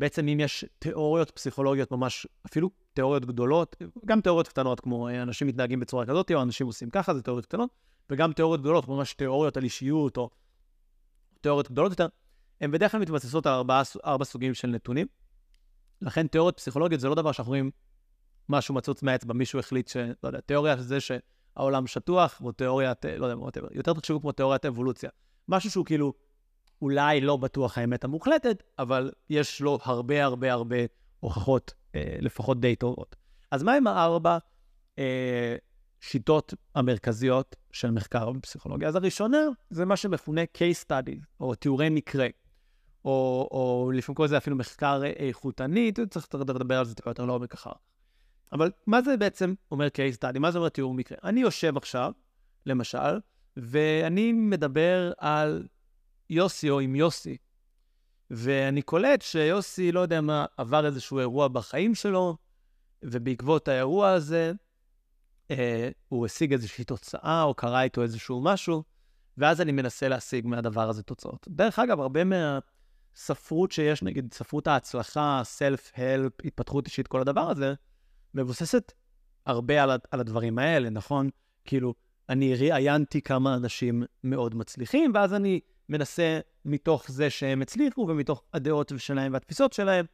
בעצם אם יש תיאוריות פסיכולוגיות ממש, אפילו תיאוריות גדולות, גם תיאוריות קטנות, כמו אנשים מתנהגים בצורה כזאת, או אנשים עושים ככה, זה תיאוריות קטנות, וגם תיאוריות גדולות, ממש תיאוריות על אישיות, או תיאוריות גדולות יותר, הן בדרך כלל מתבססות על ארבע, ארבע סוגים של נתונים. לכן תיאוריות פסיכולוגיות זה לא דבר שאנחנו רואים משהו מצוץ מהאצבע, מישהו החליט ש... לא יודע, תיאוריה זה שהעולם שטוח, או תיאוריית, לא יודע, יותר תחשבו כמו תיאוריית אבולוציה. משהו שהוא כאילו אולי לא בטוח האמת המוחלטת, אבל יש לו הרבה הרבה הרבה הוכחות, אה, לפחות די טובות. אז מה עם הארבע אה, שיטות המרכזיות של מחקר בפסיכולוגיה? אז הראשונה זה מה שמכונה case study, או תיאורי מקרה. או, או לפעמים קוראים לזה אפילו מחקר איכותני, צריך לדבר על זה טיפה יותר לעומק אחר. אבל מה זה בעצם אומר case study? מה זה אומר תיאור מקרה? אני יושב עכשיו, למשל, ואני מדבר על יוסי או עם יוסי, ואני קולט שיוסי, לא יודע מה, עבר איזשהו אירוע בחיים שלו, ובעקבות האירוע הזה, אה, הוא השיג איזושהי תוצאה, או קרה איתו איזשהו משהו, ואז אני מנסה להשיג מהדבר הזה תוצאות. דרך אגב, הרבה מה... ספרות שיש, נגיד ספרות ההצלחה, self-help, התפתחות אישית, כל הדבר הזה, מבוססת הרבה על, על הדברים האלה, נכון? כאילו, אני ראיינתי כמה אנשים מאוד מצליחים, ואז אני מנסה מתוך זה שהם הצליחו, ומתוך הדעות שלהם והתפיסות שלהם,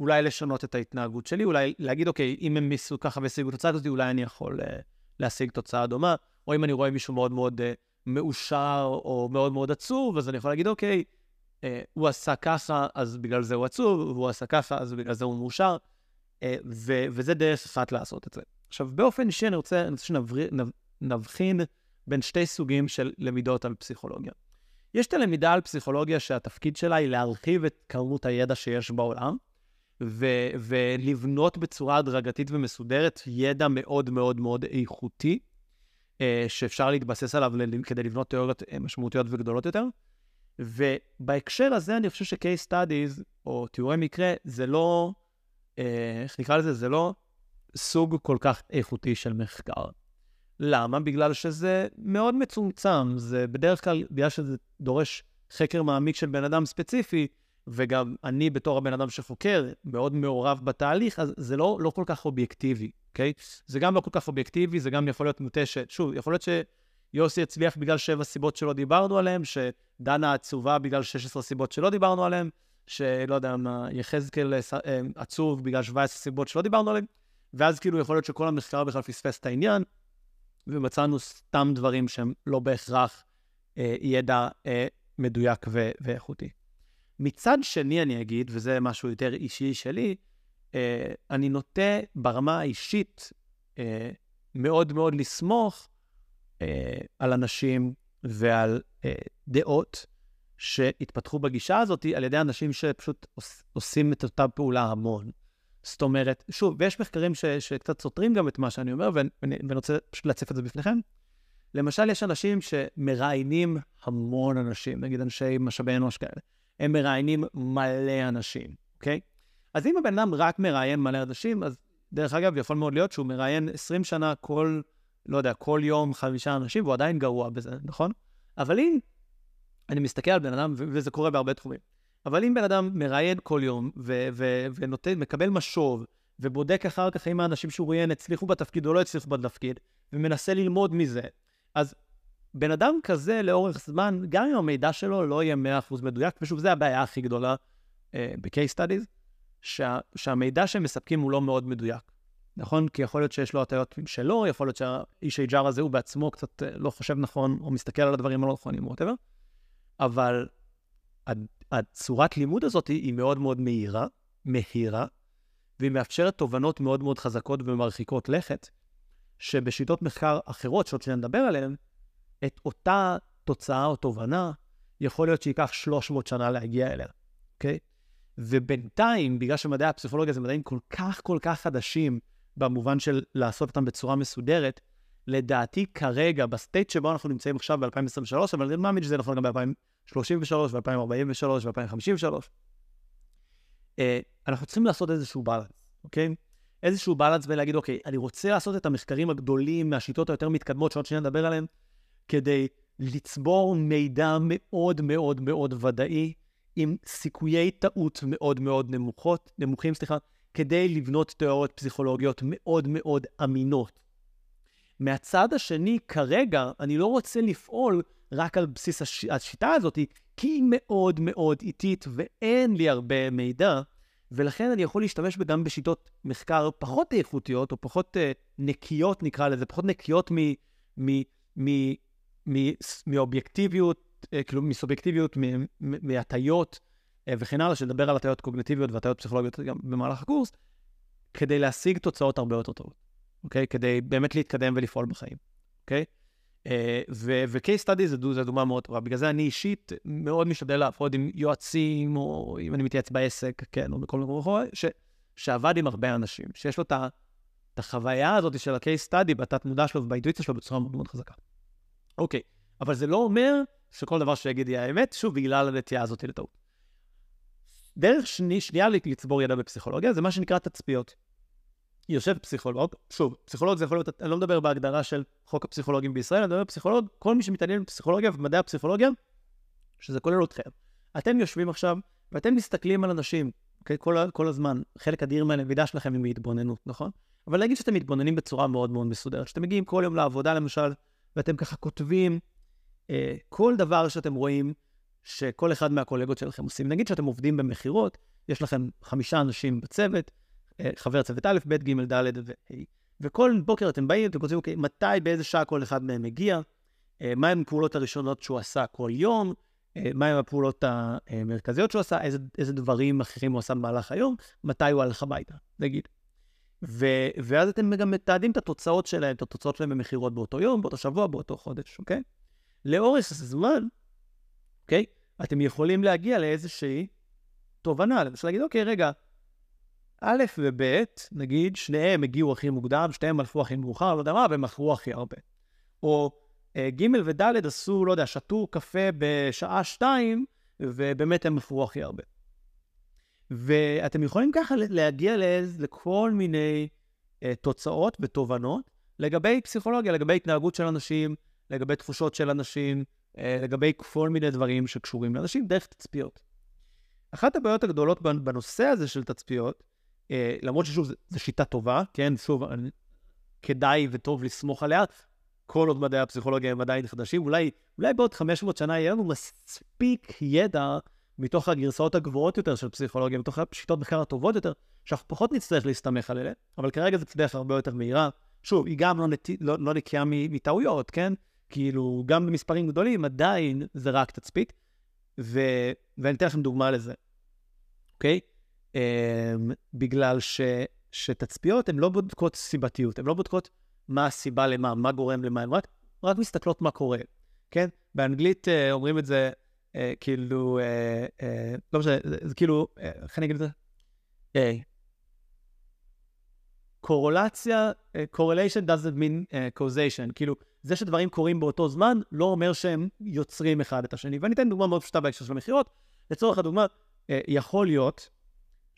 אולי לשנות את ההתנהגות שלי, אולי להגיד, אוקיי, אם הם מיסו ככה והשיגו תוצאה כזאת, אולי אני יכול uh, להשיג תוצאה דומה, או אם אני רואה מישהו מאוד מאוד uh, מאושר או מאוד מאוד עצוב, אז אני יכול להגיד, אוקיי, אה, הוא עשה ככה, אז בגלל זה הוא עצוב, והוא עשה ככה, אז בגלל זה הוא מאושר, אה, ו- וזה דרך אחת לעשות את זה. עכשיו, באופן אישי אני רוצה, אני רוצה שנבחין בין שתי סוגים של למידות על פסיכולוגיה. יש את הלמידה על פסיכולוגיה שהתפקיד שלה היא להרחיב את כמות הידע שיש בעולם, ו- ולבנות בצורה הדרגתית ומסודרת ידע מאוד מאוד מאוד איכותי, אה, שאפשר להתבסס עליו כדי לבנות תיאוריות משמעותיות וגדולות יותר. ובהקשר הזה אני חושב ש-case studies, או תיאורי מקרה, זה לא, אה, איך נקרא לזה? זה לא סוג כל כך איכותי של מחקר. למה? בגלל שזה מאוד מצומצם. זה בדרך כלל, בגלל שזה דורש חקר מעמיק של בן אדם ספציפי, וגם אני בתור הבן אדם שחוקר, מאוד מעורב בתהליך, אז זה לא, לא כל כך אובייקטיבי, אוקיי? זה גם לא כל כך אובייקטיבי, זה גם יכול להיות מוטה ש... שוב, יכול להיות ש... יוסי הצליח בגלל שבע סיבות שלא דיברנו עליהן, שדנה עצובה בגלל 16 סיבות שלא דיברנו עליהן, שלא יודע מה, יחזקאל אה, אה, עצוב בגלל 17 סיבות שלא דיברנו עליהן, ואז כאילו יכול להיות שכל המחקר בכלל פספס את העניין, ומצאנו סתם דברים שהם לא בהכרח אה, ידע אה, מדויק ו- ואיכותי. מצד שני, אני אגיד, וזה משהו יותר אישי שלי, אה, אני נוטה ברמה האישית אה, מאוד מאוד לסמוך אה, על אנשים ועל אה, דעות שהתפתחו בגישה הזאת על ידי אנשים שפשוט עוש, עושים את אותה פעולה המון. זאת אומרת, שוב, ויש מחקרים ש, שקצת סותרים גם את מה שאני אומר, ואני, רוצה פשוט להציף את זה בפניכם. למשל, יש אנשים שמראיינים המון אנשים, נגיד אנשי משאבי אנוש כאלה. הם מראיינים מלא אנשים, אוקיי? אז אם הבן אדם רק מראיין מלא אנשים, אז דרך אגב, יכול מאוד להיות שהוא מראיין 20 שנה כל, לא יודע, כל יום חמישה אנשים, והוא עדיין גרוע בזה, נכון? אבל אם אני מסתכל על בן אדם, וזה קורה בהרבה תחומים, אבל אם בן אדם מראיין כל יום, ונותן, מקבל משוב, ובודק אחר כך אם האנשים שהוא ראיין הצליחו בתפקיד או לא הצליחו בתפקיד, ומנסה ללמוד מזה, אז בן אדם כזה לאורך זמן, גם אם המידע שלו לא יהיה 100% מדויק, ושוב, זו הבעיה הכי גדולה אה, ב-case studies, שה, שהמידע שהם מספקים הוא לא מאוד מדויק. נכון? כי יכול להיות שיש לו הטיות שלו, יכול להיות שהאיש HR הזה הוא בעצמו קצת אה, לא חושב נכון, או מסתכל על הדברים הלא נכונים, whatever, אבל הצורת לימוד הזאת היא מאוד מאוד מהירה, מהירה, והיא מאפשרת תובנות מאוד מאוד חזקות ומרחיקות לכת, שבשיטות מחקר אחרות, שעוד שניה נדבר עליהן, את אותה תוצאה או תובנה, יכול להיות שייקח 300 שנה להגיע אליה, אוקיי? ובינתיים, בגלל שמדעי הפסיכולוגיה זה מדעים כל כך כל כך חדשים, במובן של לעשות אותם בצורה מסודרת, לדעתי כרגע, ב state שבו אנחנו נמצאים עכשיו ב-2023, אבל אני מאמין שזה נכון גם ב-2033 ו-2043 ו-2053, אנחנו צריכים לעשות איזשהו balance, אוקיי? איזשהו balance ולהגיד, אוקיי, אני רוצה לעשות את המחקרים הגדולים מהשיטות היותר מתקדמות, שעוד שניה נדבר עליהן, כדי לצבור מידע מאוד מאוד מאוד ודאי, עם סיכויי טעות מאוד מאוד נמוכות, נמוכים, סליחה, כדי לבנות תיאוריות פסיכולוגיות מאוד מאוד אמינות. מהצד השני, כרגע, אני לא רוצה לפעול רק על בסיס הש... השיטה הזאת, כי היא מאוד מאוד איטית ואין לי הרבה מידע, ולכן אני יכול להשתמש גם בשיטות מחקר פחות איכותיות, או פחות uh, נקיות, נקרא לזה, פחות נקיות מאובייקטיביות, uh, כאילו מסובייקטיביות, מהטיות uh, וכן הלאה, שנדבר על הטיות קוגנטיביות והטיות פסיכולוגיות גם במהלך הקורס, כדי להשיג תוצאות הרבה יותר טובות, אוקיי? כדי באמת להתקדם ולפעול בחיים, אוקיי? ו-case study זה דוגמה מאוד טובה. בגלל זה אני אישית מאוד משתדל לעבוד עם יועצים, או אם אני מתייעץ בעסק, כן, או בכל מקום אחר, שעבד עם הרבה אנשים, שיש לו את החוויה הזאת של ה-case study בתת מודע שלו ובאינטואיציה שלו בצורה מאוד מאוד חזקה. אוקיי, אבל זה לא אומר שכל דבר שיגיד יהיה האמת, שוב, בגלל הנטייה הזאת לטעות. דרך שני, שנייה לצבור ידע בפסיכולוגיה זה מה שנקרא תצפיות. יושב פסיכולוג, שוב, פסיכולוג זה יכול להיות, אני לא מדבר בהגדרה של חוק הפסיכולוגים בישראל, אני מדבר פסיכולוג, כל מי שמתעניין בפסיכולוגיה ובמדעי הפסיכולוגיה, שזה כולל אתכם. אתם יושבים עכשיו ואתם מסתכלים על אנשים, אוקיי? כל, כל הזמן, חלק אדיר מהלמידה שלכם היא מהתבוננות, נכון? אבל להגיד שאתם מתבוננים בצורה מאוד מאוד מסודרת, שאתם מגיעים כל יום לעבודה למשל, ואתם ככה כותבים אה, כל דבר שאתם רואים שכל אחד מהקולגות שלכם עושים. נגיד שאתם עובדים במכירות, יש לכם חמישה אנשים בצוות, חבר צוות א', ב', ג', ד' וה'. וכל בוקר אתם באים, אתם כותבים, אוקיי, מתי, באיזה שעה כל אחד מהם מגיע, אה, מהן הפעולות הראשונות שהוא עשה כל יום, אה, מהן הפעולות המרכזיות שהוא עשה, איזה, איזה דברים אחרים הוא עשה במהלך היום, מתי הוא הלך הביתה, נגיד. ו, ואז אתם גם מתעדים את התוצאות שלהם, את התוצאות שלהם במכירות באותו יום, באותו שבוע, באותו חודש, אוקיי? לאורך הזמן, אוקיי? אתם יכולים להגיע לאיזושהי תובנה, למשל להגיד, אוקיי, רגע, א' וב', נגיד, שניהם הגיעו הכי מוקדם, שניהם הלכו הכי מאוחר, לא יודע מה, והם מכרו הכי הרבה. או אה, ג' וד' עשו, לא יודע, שתו קפה בשעה שתיים, ובאמת הם מכרו הכי הרבה. ואתם יכולים ככה להגיע לאיז, לכל מיני אה, תוצאות ותובנות לגבי פסיכולוגיה, לגבי התנהגות של אנשים, לגבי תחושות של אנשים, אה, לגבי כל מיני דברים שקשורים לאנשים דרך תצפיות. אחת הבעיות הגדולות בנושא הזה של תצפיות, למרות ששוב, זו שיטה טובה, כן? שוב, אני, כדאי וטוב לסמוך עליה. כל עוד מדעי הפסיכולוגיה הם עדיין חדשים, אולי, אולי בעוד 500 שנה יהיה לנו מספיק ידע מתוך הגרסאות הגבוהות יותר של פסיכולוגיה, מתוך השיטות מחקר הטובות יותר, שאנחנו פחות נצטרך להסתמך על אלה, אבל כרגע זו דרך הרבה יותר מהירה. שוב, היא גם לא, נת... לא, לא נקייה מטעויות, כן? כאילו, גם במספרים גדולים, עדיין זה רק תצפית. ו... ואני אתן לכם דוגמה לזה, אוקיי? Um, בגלל ש... שתצפיות הן לא בודקות סיבתיות, הן לא בודקות מה הסיבה למה, מה גורם למה, הן רק, רק מסתכלות מה קורה, כן? באנגלית uh, אומרים את זה uh, כאילו, uh, לא משנה, זה, כאילו, איך אני אגיד את זה? Hey. קורולציה, correlation doesn't mean uh, causation, כאילו, זה שדברים קורים באותו זמן, לא אומר שהם יוצרים אחד את השני. ואני אתן דוגמה מאוד פשוטה בהקשר של המכירות. לצורך הדוגמה, אה, יכול להיות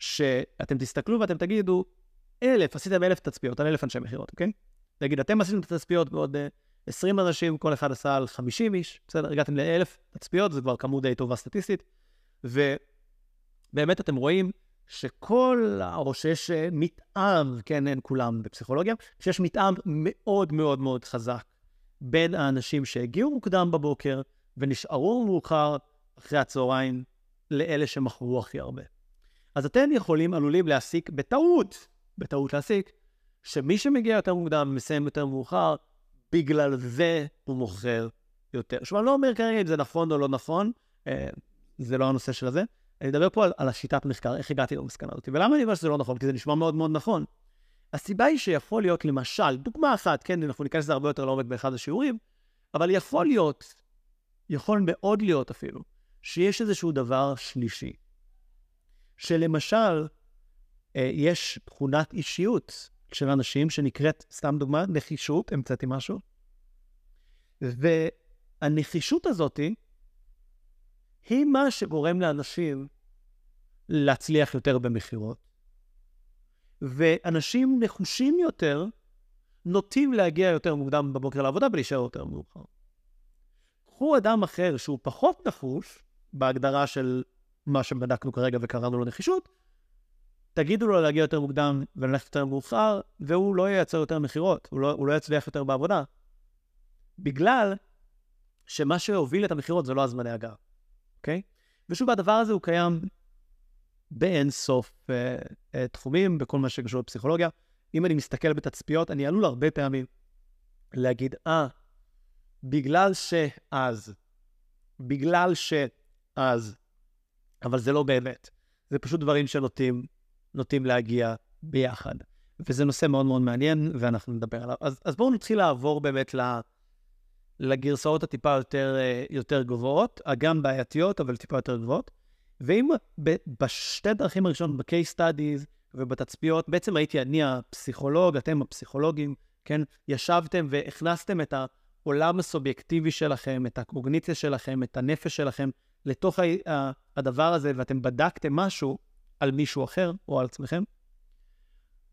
שאתם תסתכלו ואתם תגידו, אלף, עשיתם אלף תצפיות על אלף אנשי מכירות, אוקיי? נגיד, אתם עשיתם את התצפיות בעוד 20 אה, אנשים, כל אחד עשה על 50 איש, בסדר? הגעתם לאלף תצפיות, זו כבר כמות די טובה סטטיסטית. ובאמת אתם רואים שכל, או שיש אה, מתאם, כן, אין כולם בפסיכולוגיה, שיש מתאם מאוד מאוד מאוד חזק בין האנשים שהגיעו מוקדם בבוקר ונשארו מאוחר אחרי הצהריים לאלה שמכרו הכי הרבה. אז אתם יכולים, עלולים להסיק בטעות, בטעות להסיק, שמי שמגיע יותר מוקדם ומסיים יותר מאוחר, בגלל זה הוא מוכר יותר. שוב, אני לא אומר כרגע אם זה נכון או לא נכון, אה, זה לא הנושא של הזה. אני מדבר פה על, על השיטת מחקר, איך הגעתי למסקנה הזאת. ולמה אני אומר שזה לא נכון? כי זה נשמע מאוד מאוד נכון. הסיבה היא שיכול להיות, למשל, דוגמה אחת, כן, אנחנו ניכנס לזה הרבה יותר לעומק באחד השיעורים, אבל יכול להיות, יכול מאוד להיות אפילו, שיש איזשהו דבר שלישי. שלמשל, אה, יש תכונת אישיות של אנשים שנקראת, סתם דוגמה, נחישות, המצאתי משהו, והנחישות הזאת היא מה שגורם לאנשים להצליח יותר במכירות. ואנשים נחושים יותר נוטים להגיע יותר מוקדם בבוקר לעבודה ולהישאר יותר מאוחר. קחו אדם אחר שהוא פחות נחוש, בהגדרה של מה שבדקנו כרגע וקראנו לו נחישות, תגידו לו להגיע יותר מוקדם וללכת יותר מאוחר, והוא לא ייצר יותר מכירות, הוא, לא, הוא לא יצליח יותר בעבודה. בגלל שמה שהוביל את המכירות זה לא הזמני הגעה, אוקיי? ושוב, הדבר הזה הוא קיים באין סוף uh, uh, תחומים, בכל מה שקשור לפסיכולוגיה. אם אני מסתכל בתצפיות, אני עלול הרבה פעמים להגיד, אה, ah, בגלל שאז, בגלל שאז, אבל זה לא באמת. זה פשוט דברים שנוטים נוטים להגיע ביחד. וזה נושא מאוד מאוד מעניין, ואנחנו נדבר עליו. אז, אז בואו נתחיל לעבור באמת לגרסאות הטיפה יותר, אה, יותר גבוהות, גם בעייתיות, אבל טיפה יותר גבוהות. ואם בשתי דרכים הראשונות, ב-case studies ובתצפיות, בעצם הייתי אני הפסיכולוג, אתם הפסיכולוגים, כן? ישבתם והכנסתם את העולם הסובייקטיבי שלכם, את הקוגניציה שלכם, את הנפש שלכם, לתוך הדבר הזה, ואתם בדקתם משהו על מישהו אחר או על עצמכם.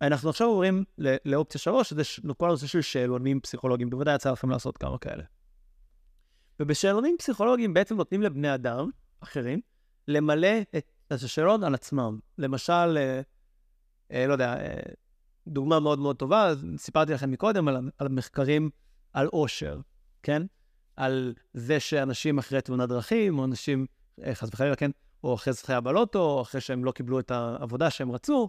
אנחנו עכשיו עוברים לאופציה שלוש, שזה כל הנושא של שאלונים פסיכולוגיים, בוודאי יצא לכם לעשות כמה כאלה. ובשאלונים פסיכולוגיים בעצם נותנים לבני אדם אחרים למלא את השאלות על עצמם. למשל, אה, אה, לא יודע, אה, דוגמה מאוד מאוד טובה, סיפרתי לכם מקודם על, על מחקרים על עושר, כן? על זה שאנשים אחרי תאונת דרכים, או אנשים, אה, חס וחלילה, כן? או אחרי זכייה בלוטו, או אחרי שהם לא קיבלו את העבודה שהם רצו,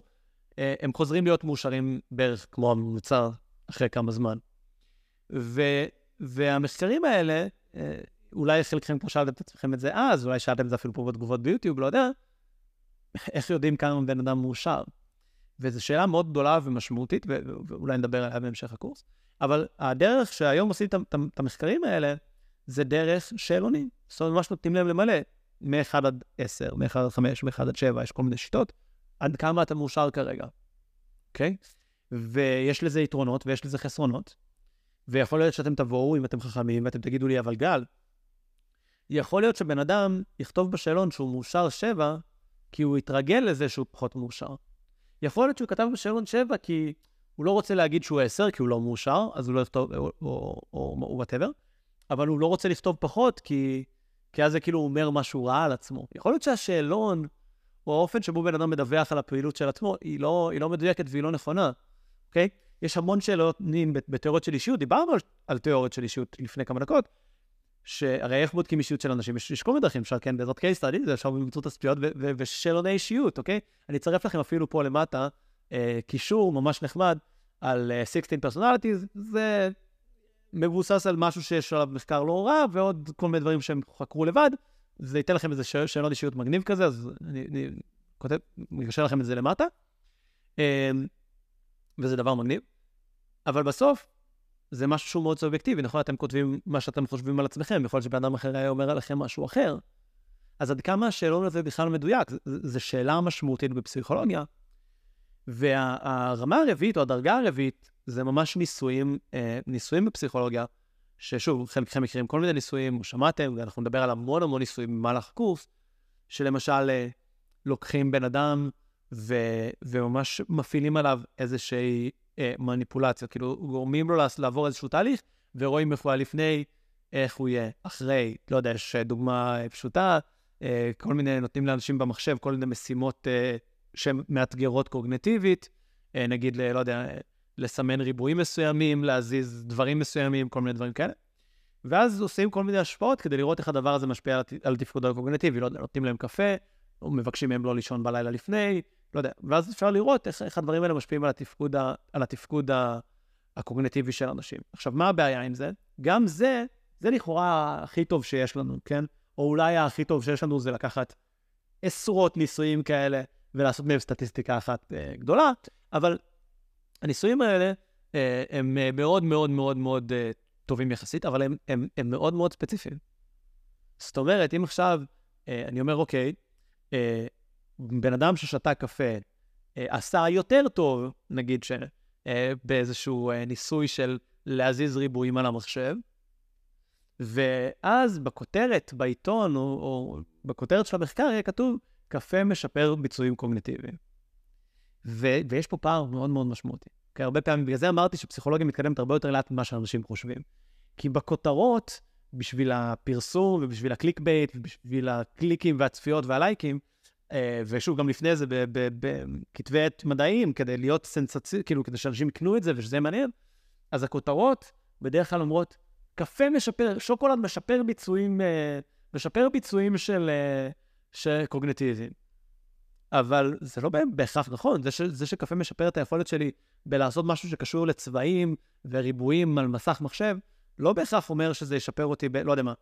אה, הם חוזרים להיות מאושרים בערך כמו הממוצע אחרי כמה זמן. ו, והמחקרים האלה, אה, אולי חלקכם כבר שאלתם את עצמכם את זה אז, אולי שאלתם את זה אפילו פה בתגובות ביוטיוב, לא יודע, איך יודעים כמה בן אדם מאושר? וזו שאלה מאוד גדולה ומשמעותית, ואולי נדבר עליה בהמשך הקורס, אבל הדרך שהיום עושים את המחקרים האלה, זה דרך שאלונים. זאת אומרת, ממש נותנים להם למלא, מ-1 עד 10, מ-1 עד 5, מ-1 עד 7, יש כל מיני שיטות, עד כמה אתה מאושר כרגע, אוקיי? Okay? ויש לזה יתרונות ויש לזה חסרונות, ויכול להיות שאתם תבואו, אם אתם חכמים, ואתם תגידו לי, אבל גל, יכול להיות שבן אדם יכתוב בשאלון שהוא מאושר 7, כי הוא התרגל לזה שהוא פחות מאושר. יכול להיות שהוא כתב בשאלון 7 כי הוא לא רוצה להגיד שהוא 10, כי הוא לא מאושר, אז הוא לא יכתוב, או וואטאבר, אבל הוא לא רוצה לכתוב פחות, כי, כי אז זה כאילו אומר משהו רע על עצמו. יכול להיות שהשאלון, או האופן שבו בן אדם מדווח על הפעילות של עצמו, היא לא, היא לא מדויקת והיא לא נכונה, אוקיי? יש המון שאלות בתיאוריות של אישיות, דיברנו על, על תיאוריות של אישיות לפני כמה דקות, שהרי איך בודקים אישיות של אנשים? יש, יש כל מיני דרכים, אפשר כן בעזרת case study, אפשר באמצעות תצפיות ושאלוני אישיות, אוקיי? אני אצרף לכם אפילו פה למטה אה, קישור ממש נחמד על אה, 16 personalities, זה מבוסס על משהו שיש עליו מחקר לא רע, ועוד כל מיני דברים שהם חקרו לבד, זה ייתן לכם איזה שאלון אישיות מגניב כזה, אז אני, אני כותב, מקשר לכם את זה למטה. אה, וזה דבר מגניב. אבל בסוף, זה משהו שהוא מאוד סובייקטיבי, נכון? אתם כותבים מה שאתם חושבים על עצמכם, יכול להיות שבן אדם אחר היה אומר עליכם משהו אחר. אז עד כמה השאלון הזה בכלל מדויק? זו שאלה משמעותית בפסיכולוגיה. והרמה הרביעית, או הדרגה הרביעית, זה ממש ניסויים, אה, ניסויים בפסיכולוגיה, ששוב, חלקכם מכירים כל מיני ניסויים, או שמעתם, ואנחנו נדבר על המון המון ניסויים במהלך הקורס, שלמשל אה, לוקחים בן אדם ו, וממש מפעילים עליו איזושהי אה, מניפולציה, כאילו גורמים לו לעבור איזשהו תהליך, ורואים איך הוא היה לפני, איך הוא יהיה אחרי. לא יודע, יש דוגמה פשוטה, אה, כל מיני, נותנים לאנשים במחשב כל מיני משימות אה, שהן מאתגרות קוגנטיבית, אה, נגיד, לא יודע, לסמן ריבועים מסוימים, להזיז דברים מסוימים, כל מיני דברים כאלה. ואז עושים כל מיני השפעות כדי לראות איך הדבר הזה משפיע על, על תפקוד הקוגנטיבי. לא יודע, נותנים להם קפה, או מבקשים מהם לא לישון בלילה לפני, לא יודע. ואז אפשר לראות איך, איך הדברים האלה משפיעים על התפקוד, ה, על התפקוד ה, הקוגנטיבי של אנשים. עכשיו, מה הבעיה עם זה? גם זה, זה לכאורה הכי טוב שיש לנו, כן? או אולי הכי טוב שיש לנו זה לקחת עשרות ניסויים כאלה ולעשות מהם סטטיסטיקה אחת אה, גדולה, אבל הניסויים האלה אה, הם אה, מאוד מאוד מאוד מאוד אה, טובים יחסית, אבל הם, הם, הם מאוד מאוד ספציפיים. זאת אומרת, אם עכשיו אני אומר, אוקיי, בן אדם ששתה קפה עשה יותר טוב, נגיד שבאיזשהו אה, ניסוי של להזיז ריבועים על המחשב, ואז בכותרת, בעיתון, או, או בכותרת של המחקר, יהיה כתוב, קפה משפר ביצועים קוגניטיביים. ו- ויש פה פער מאוד מאוד משמעותי. כי הרבה פעמים, בגלל זה אמרתי שפסיכולוגיה מתקדמת הרבה יותר לאט ממה שאנשים חושבים. כי בכותרות, בשביל הפרסום ובשביל ה clickbait ובשביל הקליקים והצפיות והלייקים, אה, ושוב, גם לפני זה בכתבי עת מדעיים, כדי להיות סנסצי, כאילו, כדי שאנשים יקנו את זה ושזה יהיה מעניין, אז הכותרות בדרך כלל אומרות, קפה משפר, שוקולד משפר ביצועים, אה, משפר ביצועים של, אה, של קוגנטיביים. אבל זה לא בהכרח נכון, זה, ש, זה שקפה משפר את היכולת שלי בלעשות משהו שקשור לצבעים וריבועים על מסך מחשב, לא בהכרח אומר שזה ישפר אותי ב... לא יודע מה,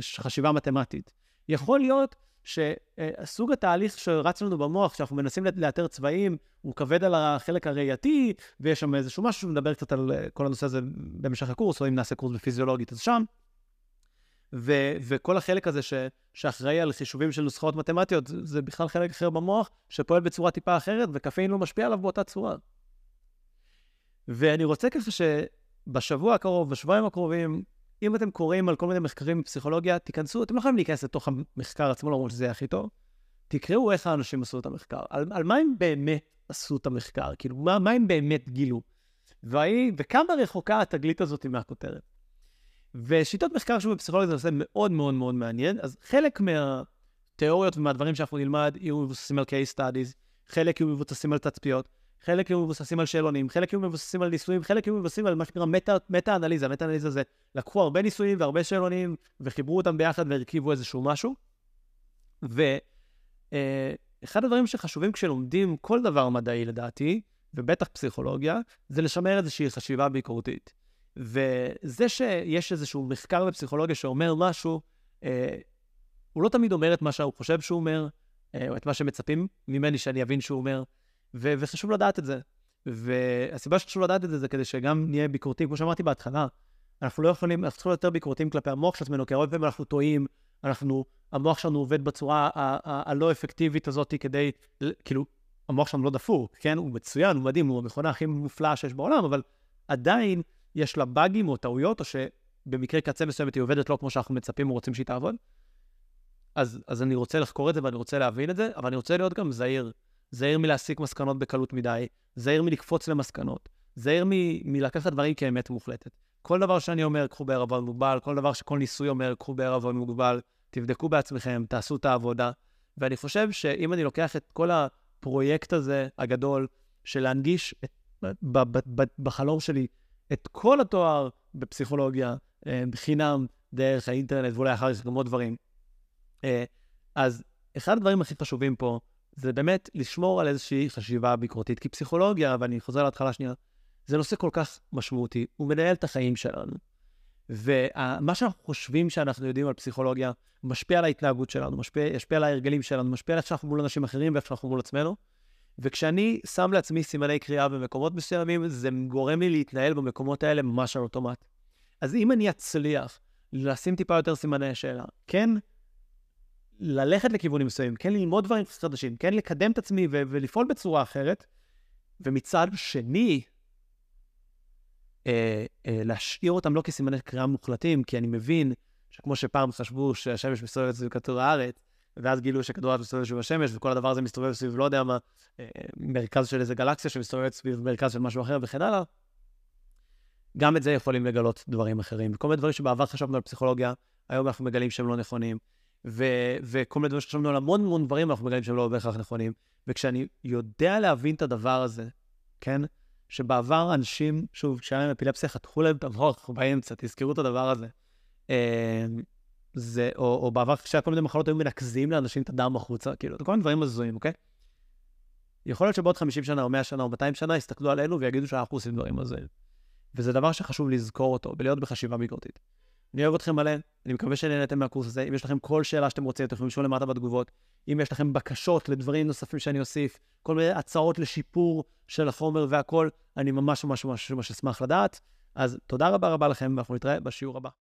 חשיבה מתמטית. יכול להיות שסוג התהליך שרץ לנו במוח, כשאנחנו מנסים לאתר צבעים, הוא כבד על החלק הראייתי, ויש שם איזשהו משהו שמדבר קצת על אה, כל הנושא הזה במשך הקורס, או אם נעשה קורס בפיזיולוגית, אז שם. ו- וכל החלק הזה ש- שאחראי על חישובים של נוסחאות מתמטיות, זה, זה בכלל חלק אחר במוח, שפועל בצורה טיפה אחרת, וקפאין לא משפיע עליו באותה צורה. ואני רוצה ככה שבשבוע הקרוב, בשבועיים הקרובים, אם אתם קוראים על כל מיני מחקרים בפסיכולוגיה, תיכנסו, אתם לא יכולים להיכנס לתוך המחקר עצמו, למרות שזה הכי טוב. תקראו איך האנשים עשו את המחקר, על, על מה הם באמת עשו את המחקר, כאילו, מה, מה הם באמת גילו, והיא, וכמה רחוקה התגלית הזאת מהכותרת. ושיטות מחקר שוב בפסיכולוגיה זה נושא מאוד מאוד מאוד מעניין, אז חלק מהתיאוריות ומהדברים שאנחנו נלמד יהיו מבוססים על case studies, חלק יהיו מבוססים על תצפיות, חלק יהיו מבוססים על שאלונים, חלק יהיו מבוססים על ניסויים, חלק יהיו מבוססים על מה שנקרא מטה-אנליזה. מטה-אנליזה זה לקחו הרבה ניסויים והרבה שאלונים, וחיברו אותם ביחד והרכיבו איזשהו משהו. ואחד אה, הדברים שחשובים כשלומדים כל דבר מדעי, לדעתי, ובטח פסיכולוגיה, זה לשמר איזושהי חשיבה ביקורתית. וזה שיש איזשהו מחקר בפסיכולוגיה שאומר משהו, אה, הוא לא תמיד אומר את מה שהוא חושב שהוא אומר, אה, או את מה שמצפים ממני שאני אבין שהוא אומר. ו- וחשוב לדעת את זה. והסיבה שחשוב לדעת את זה, זה כדי שגם נהיה ביקורתיים, כמו שאמרתי בהתחלה, אנחנו לא יכולים, אנחנו צריכים יותר ביקורתיים כלפי המוח של עצמנו, כי הרבה פעמים אנחנו טועים, אנחנו, המוח שלנו עובד בצורה הלא אפקטיבית הזאת כדי, כאילו, המוח שלנו לא דפוק, כן? הוא מצוין, הוא מדהים, הוא המכונה הכי מופלאה שיש בעולם, אבל עדיין יש לה באגים או טעויות, או שבמקרה קצה מסוימת היא עובדת לא כמו שאנחנו מצפים או רוצים שהיא תעבוד. אז, אז אני רוצה לחקור את זה ואני רוצה להבין את זה, אבל אני רוצה להיות גם זהיר. זהיר מלהסיק מסקנות בקלות מדי, זהיר מלקפוץ למסקנות, זהיר מ- מלקחת דברים כאמת מוחלטת. כל דבר שאני אומר, קחו בערבון מוגבל, כל דבר שכל ניסוי אומר, קחו בערבון מוגבל, תבדקו בעצמכם, תעשו את העבודה. ואני חושב שאם אני לוקח את כל הפרויקט הזה, הגדול, של להנגיש את ב- ב- ב- בחלום שלי את כל התואר בפסיכולוגיה אה, בחינם דרך האינטרנט ואולי אחר כך גם עוד דברים. אה, אז אחד הדברים הכי חשובים פה זה באמת לשמור על איזושהי חשיבה ביקורתית, כי פסיכולוגיה, ואני חוזר להתחלה שנייה, זה נושא כל כך משמעותי, הוא מנהל את החיים שלנו. ומה שאנחנו חושבים שאנחנו יודעים על פסיכולוגיה, משפיע על ההתנהגות שלנו, משפיע, ישפיע על ההרגלים שלנו, משפיע על איך שאנחנו מול אנשים אחרים ואיך שאנחנו מול עצמנו. וכשאני שם לעצמי סימני קריאה במקומות מסוימים, זה גורם לי להתנהל במקומות האלה ממש על אוטומט. אז אם אני אצליח לשים טיפה יותר סימני שאלה, כן ללכת לכיוונים מסוימים, כן ללמוד דברים חדשים, כן לקדם את עצמי ו- ולפעול בצורה אחרת, ומצד שני, אה, אה, להשאיר אותם לא כסימני קריאה מוחלטים, כי אני מבין שכמו שפעם חשבו שהשמש מסתובבת סביב כדור הארץ, ואז גילו שכדור הארץ מסתובב סביב השמש, וכל הדבר הזה מסתובב סביב לא יודע מה, אה, מרכז של איזה גלקסיה שמסתובבת סביב מרכז של משהו אחר וכן הלאה, גם את זה יכולים לגלות דברים אחרים. וכל מיני דברים שבעבר חשבנו על פסיכולוגיה, היום אנחנו מגלים שהם לא נכונים. ו- וכל מיני דברים שחשבנו על המון המון דברים, אנחנו מגלים שהם לא בהכרח נכונים. וכשאני יודע להבין את הדבר הזה, כן? שבעבר אנשים, שוב, כשהיה להם אפילפסיה, חתכו להם את המוח באמצע, תזכרו את הדבר הזה. זה, או, או בעבר כשהיה כל מיני מחלות היו מנקזים לאנשים את הדם החוצה, כאילו, כל מיני דברים הזויים, אוקיי? יכול להיות שבעוד 50 שנה או 100 שנה או 200 שנה יסתכלו עלינו ויגידו שאנחנו עושים דברים הזויים. וזה דבר שחשוב לזכור אותו ולהיות בחשיבה ביקורתית. אני אוהב אתכם מלא, אני מקווה שנהנתם מהקורס הזה. אם יש לכם כל שאלה שאתם רוצים, אתם יכולים לשאול למטה בתגובות. אם יש לכם בקשות לדברים נוספים שאני אוסיף, כל מיני הצעות לשיפור של החומר והכל, אני ממש ממש ממש ממש אשמח לדעת. אז תודה רבה רבה לכם, ואנחנו נתראה בשיעור הבא.